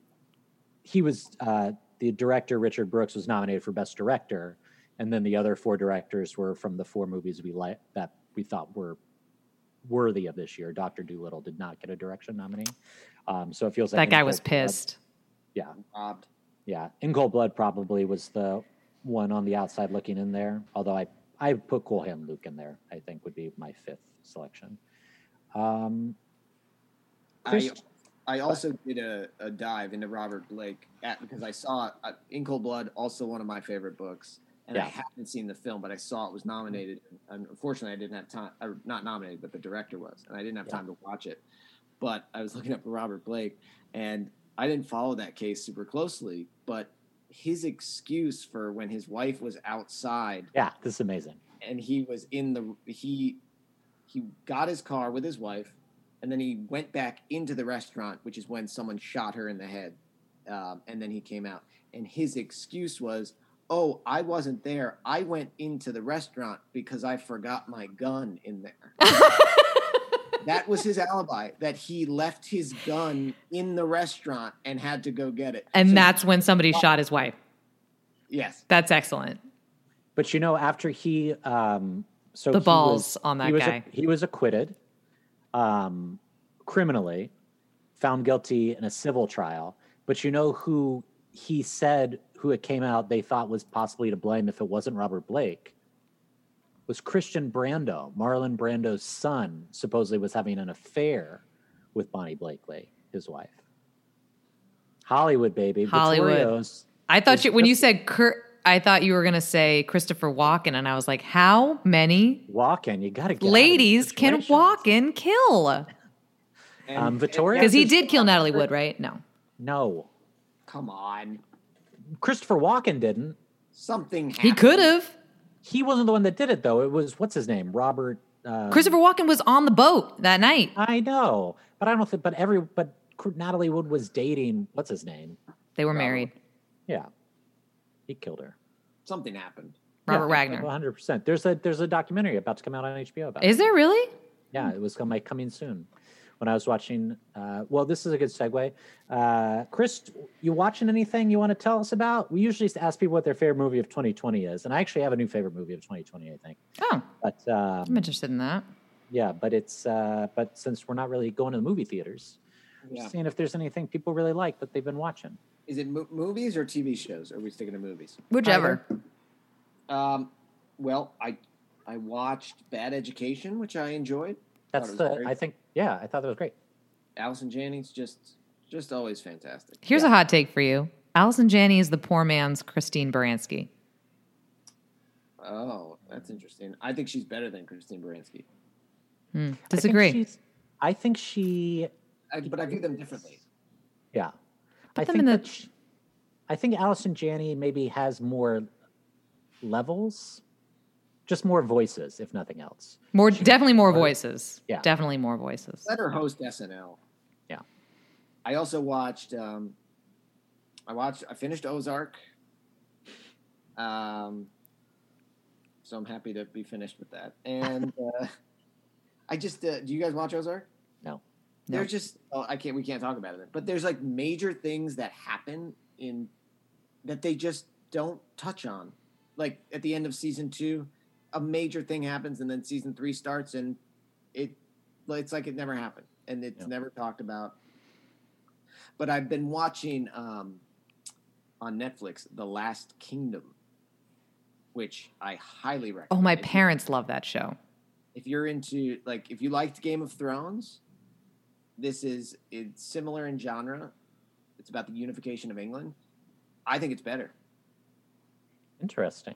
he was uh, the director Richard Brooks was nominated for best director, and then the other four directors were from the four movies we like that we thought were worthy of this year. Doctor Dolittle did not get a direction nominee, um, so it feels like That In guy Cold was Blood- pissed. Yeah, robbed. yeah. In Cold Blood probably was the one on the outside looking in there. Although I I put Cool Hand Luke in there. I think would be my fifth selection. Um, I, Chris- I also did a, a dive into Robert Blake at, because I saw uh, In Cold Blood, also one of my favorite books, and I Yeah. haven't seen the film, but I saw it was nominated. And unfortunately, I didn't have time. Or not nominated, but the director was, and I didn't have Yeah. time to watch it. But I was looking up Robert Blake, and I didn't follow that case super closely. But his excuse for when his wife was outside yeah, this is amazing. and he was in the he he got his car with his wife and then he went back into the restaurant which is when someone shot her in the head um, and then he came out and his excuse was oh i wasn't there i went into the restaurant because i forgot my gun in there that was his alibi that he left his gun in the restaurant and had to go get it And So- that's when somebody shot his wife. yes That's excellent. But you know, after he, um, so The he balls was- on that he was guy. he was acquitted, um, criminally, found guilty in a civil trial. But you know who he said who it came out they thought was possibly to blame if it wasn't Robert Blake was Christian Brando. Marlon Brando's son supposedly was having an affair with Bonnie Blakely, his wife. Hollywood baby, Hollywood. Vittorio's I thought you when you said Kurt, I thought you were going to say Christopher Walken, and I was like, how many Walken? You got to get ladies can walk. Walken kill? And- Um, and Vittoria- Because he did kill Natalie Wood, right? No. No, come on Christopher Walken didn't. something He could have. He wasn't the one that did it though. It was what's his name, Robert. Uh, Christopher Walken was on the boat that night. I know, but I don't think. But every but Natalie Wood was dating. What's his name? They were married. Yeah, he killed her. something happened Robert Wagner. One hundred percent. There's a there's a documentary about to come out on HBO about. Is it. there really? Yeah, it was com- like coming soon. When I was watching, uh, well, this is a good segue. Uh, Chris, you watching anything you want to tell us about? We usually ask people what their favorite movie of 2020 is, and I actually have a new favorite movie of 2020. I think, Oh, but um, I'm interested in that. Yeah, but it's uh but since we're not really going to the movie theaters, yeah just seeing if there's anything people really like that they've been watching. Is it mo- movies or TV shows? Are we sticking to movies? Whichever. Um, well, I I watched Bad Education, which I enjoyed. That's the very- I think yeah, I thought that was great. Allison Janney's just just always fantastic. Here's a hot take for you. Allison Janney is the poor man's Christine Baranski. Oh, that's interesting. I think she's better than Christine Baranski, hmm, I think Disagree. I think she I, but I view them differently. yeah. I them think in the- that she, I think Allison Janney maybe has more levels, just more voices, if nothing else. More, definitely more voices. Yeah. Definitely more voices. Let her host SNL. Yeah. I also watched. Um, I watched. I finished Ozark. Um, so I'm happy to be finished with that. And uh, I just. Uh, do you guys watch Ozark? No. They're Nope. just oh, I can't we can't talk about it. But there's like major things that happen in that they just don't touch on. Like at the end of season two, a major thing happens, and then season three starts, and it it's like it never happened, and it's Yeah. never talked about. But I've been watching um, on Netflix The Last Kingdom, which I highly recommend. Oh, my If you- parents love that show. if you're into like if you liked Game of Thrones, this is it's similar in genre. It's about the unification of England. I think it's better. Interesting.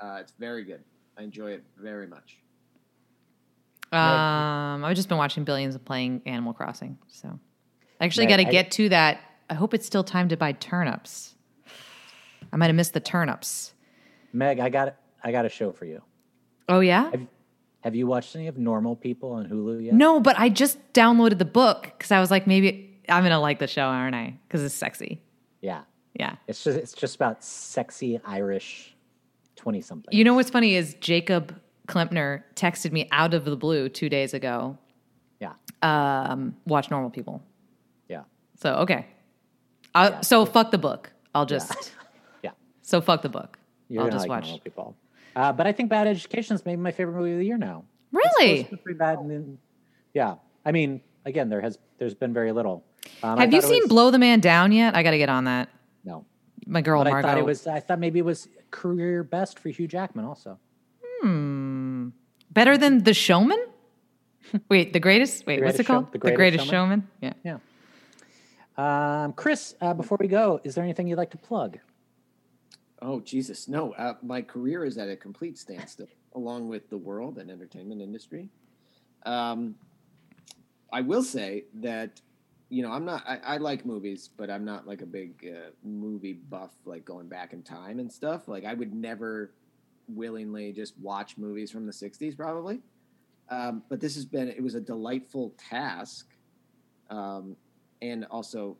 Uh, it's very good. I enjoy it very much. Um, I've just been watching Billions of playing Animal Crossing. So I actually got to get to that. I hope it's still time to buy turnips. I might have missed the turnips. Meg, I got I got a show for you. Oh yeah. Have, have you watched any of Normal People on Hulu yet? No, but I just downloaded the book because I was like, maybe I'm gonna like the show, aren't I? Because it's sexy. Yeah, Yeah. it's just it's just about sexy Irish twenty something. You know what's funny is Jacob Klempner texted me out of the blue two days ago. yeah, Um, watch Normal People. yeah, So okay. Yeah. So fuck the book. I'll just. yeah. So fuck the book. You're I'll just like watch. Normal People. Uh, but I think Bad Education is maybe my favorite movie of the year now. Really? Pretty bad. And then, yeah, I mean, again, there has there's been very little. Um, Have you seen was- Blow the Man Down yet? I got to get on that. No, My girl but I Margot. thought it was. I thought maybe it was career best for Hugh Jackman also. Hmm. Better than The Showman. Wait, the greatest. Wait, what's Greatest it called? Show- The Greatest Showman. Yeah. Yeah. Um, Chris, uh, before we go, is there anything you'd like to plug? Oh Jesus, no! Uh, my career is at a complete standstill, along with the world and entertainment industry. Um, I will say that you know I'm not. I, I like movies, but I'm not like a big uh, movie buff, like going back in time and stuff. Like I would never willingly just watch movies from the '60s, probably. Um, but this has been. It was a delightful task, um, and also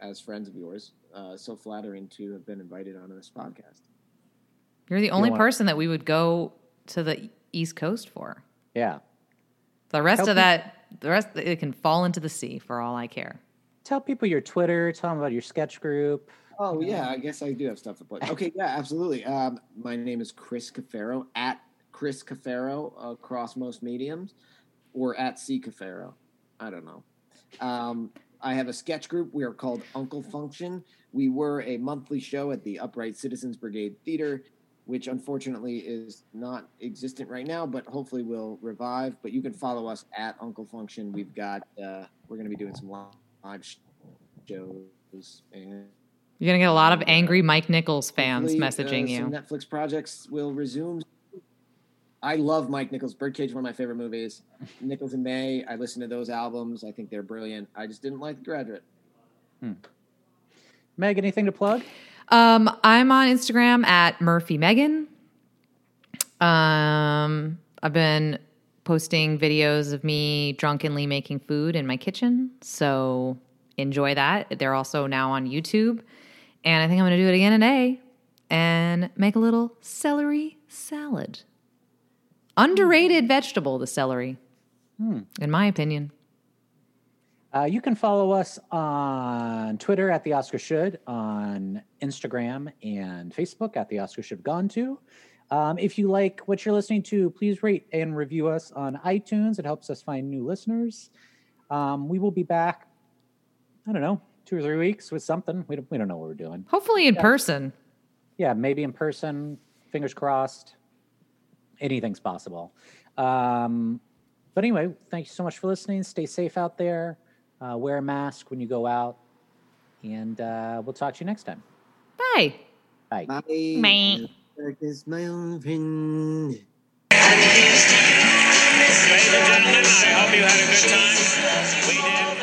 as friends of yours, uh, so flattering to have been invited onto this podcast. You're the only want- person that we would go to the East Coast for. Yeah. The rest Help of me- that, the rest, it can fall into the sea for all I care. Tell people your Twitter. Tell them about your sketch group. Oh yeah, I guess I do have stuff to plug. Okay, yeah, absolutely. Um, my name is Chris Cafero at Chris Cafero across most mediums, or at C Cafero. I don't know. Um, I have a sketch group. We are called Uncle Function. We were a monthly show at the Upright Citizens Brigade Theater, which unfortunately is not existent right now, but hopefully will revive. But you can follow us at Uncle Function. We've got uh, we're going to be doing some live shows and You're gonna get a lot of angry Mike Nichols fans messaging uh, you. Netflix projects will resume. I love Mike Nichols. Birdcage, one of my favorite movies. Nichols and May. I listen to those albums. I think they're brilliant. I just didn't like The Graduate. Meg, anything to plug? Um, I'm on Instagram at Murphy Megan. Um, I've been posting videos of me drunkenly making food in my kitchen, so enjoy that. They're also now on YouTube, and I think I'm going to do it again today and make a little celery salad. Underrated vegetable, the celery, in my opinion. Uh, you can follow us on Twitter at the Oscar Should, on Instagram and Facebook at the Oscar Should Have Gone To. Um, if you like what you're listening to, please rate and review us on iTunes. It helps us find new listeners. Um, we will be back. I don't know, two or three weeks with something. We don't, we don't know what we're doing. Hopefully in person. Yeah, maybe in person. Fingers crossed. Anything's possible. Um, but anyway, thank you so much for listening. Stay safe out there. Uh, wear a mask when you go out. And uh, we'll talk to you next time. Bye. Bye. Bye. My. Ladies and gentlemen, I hope you had a good time. We did.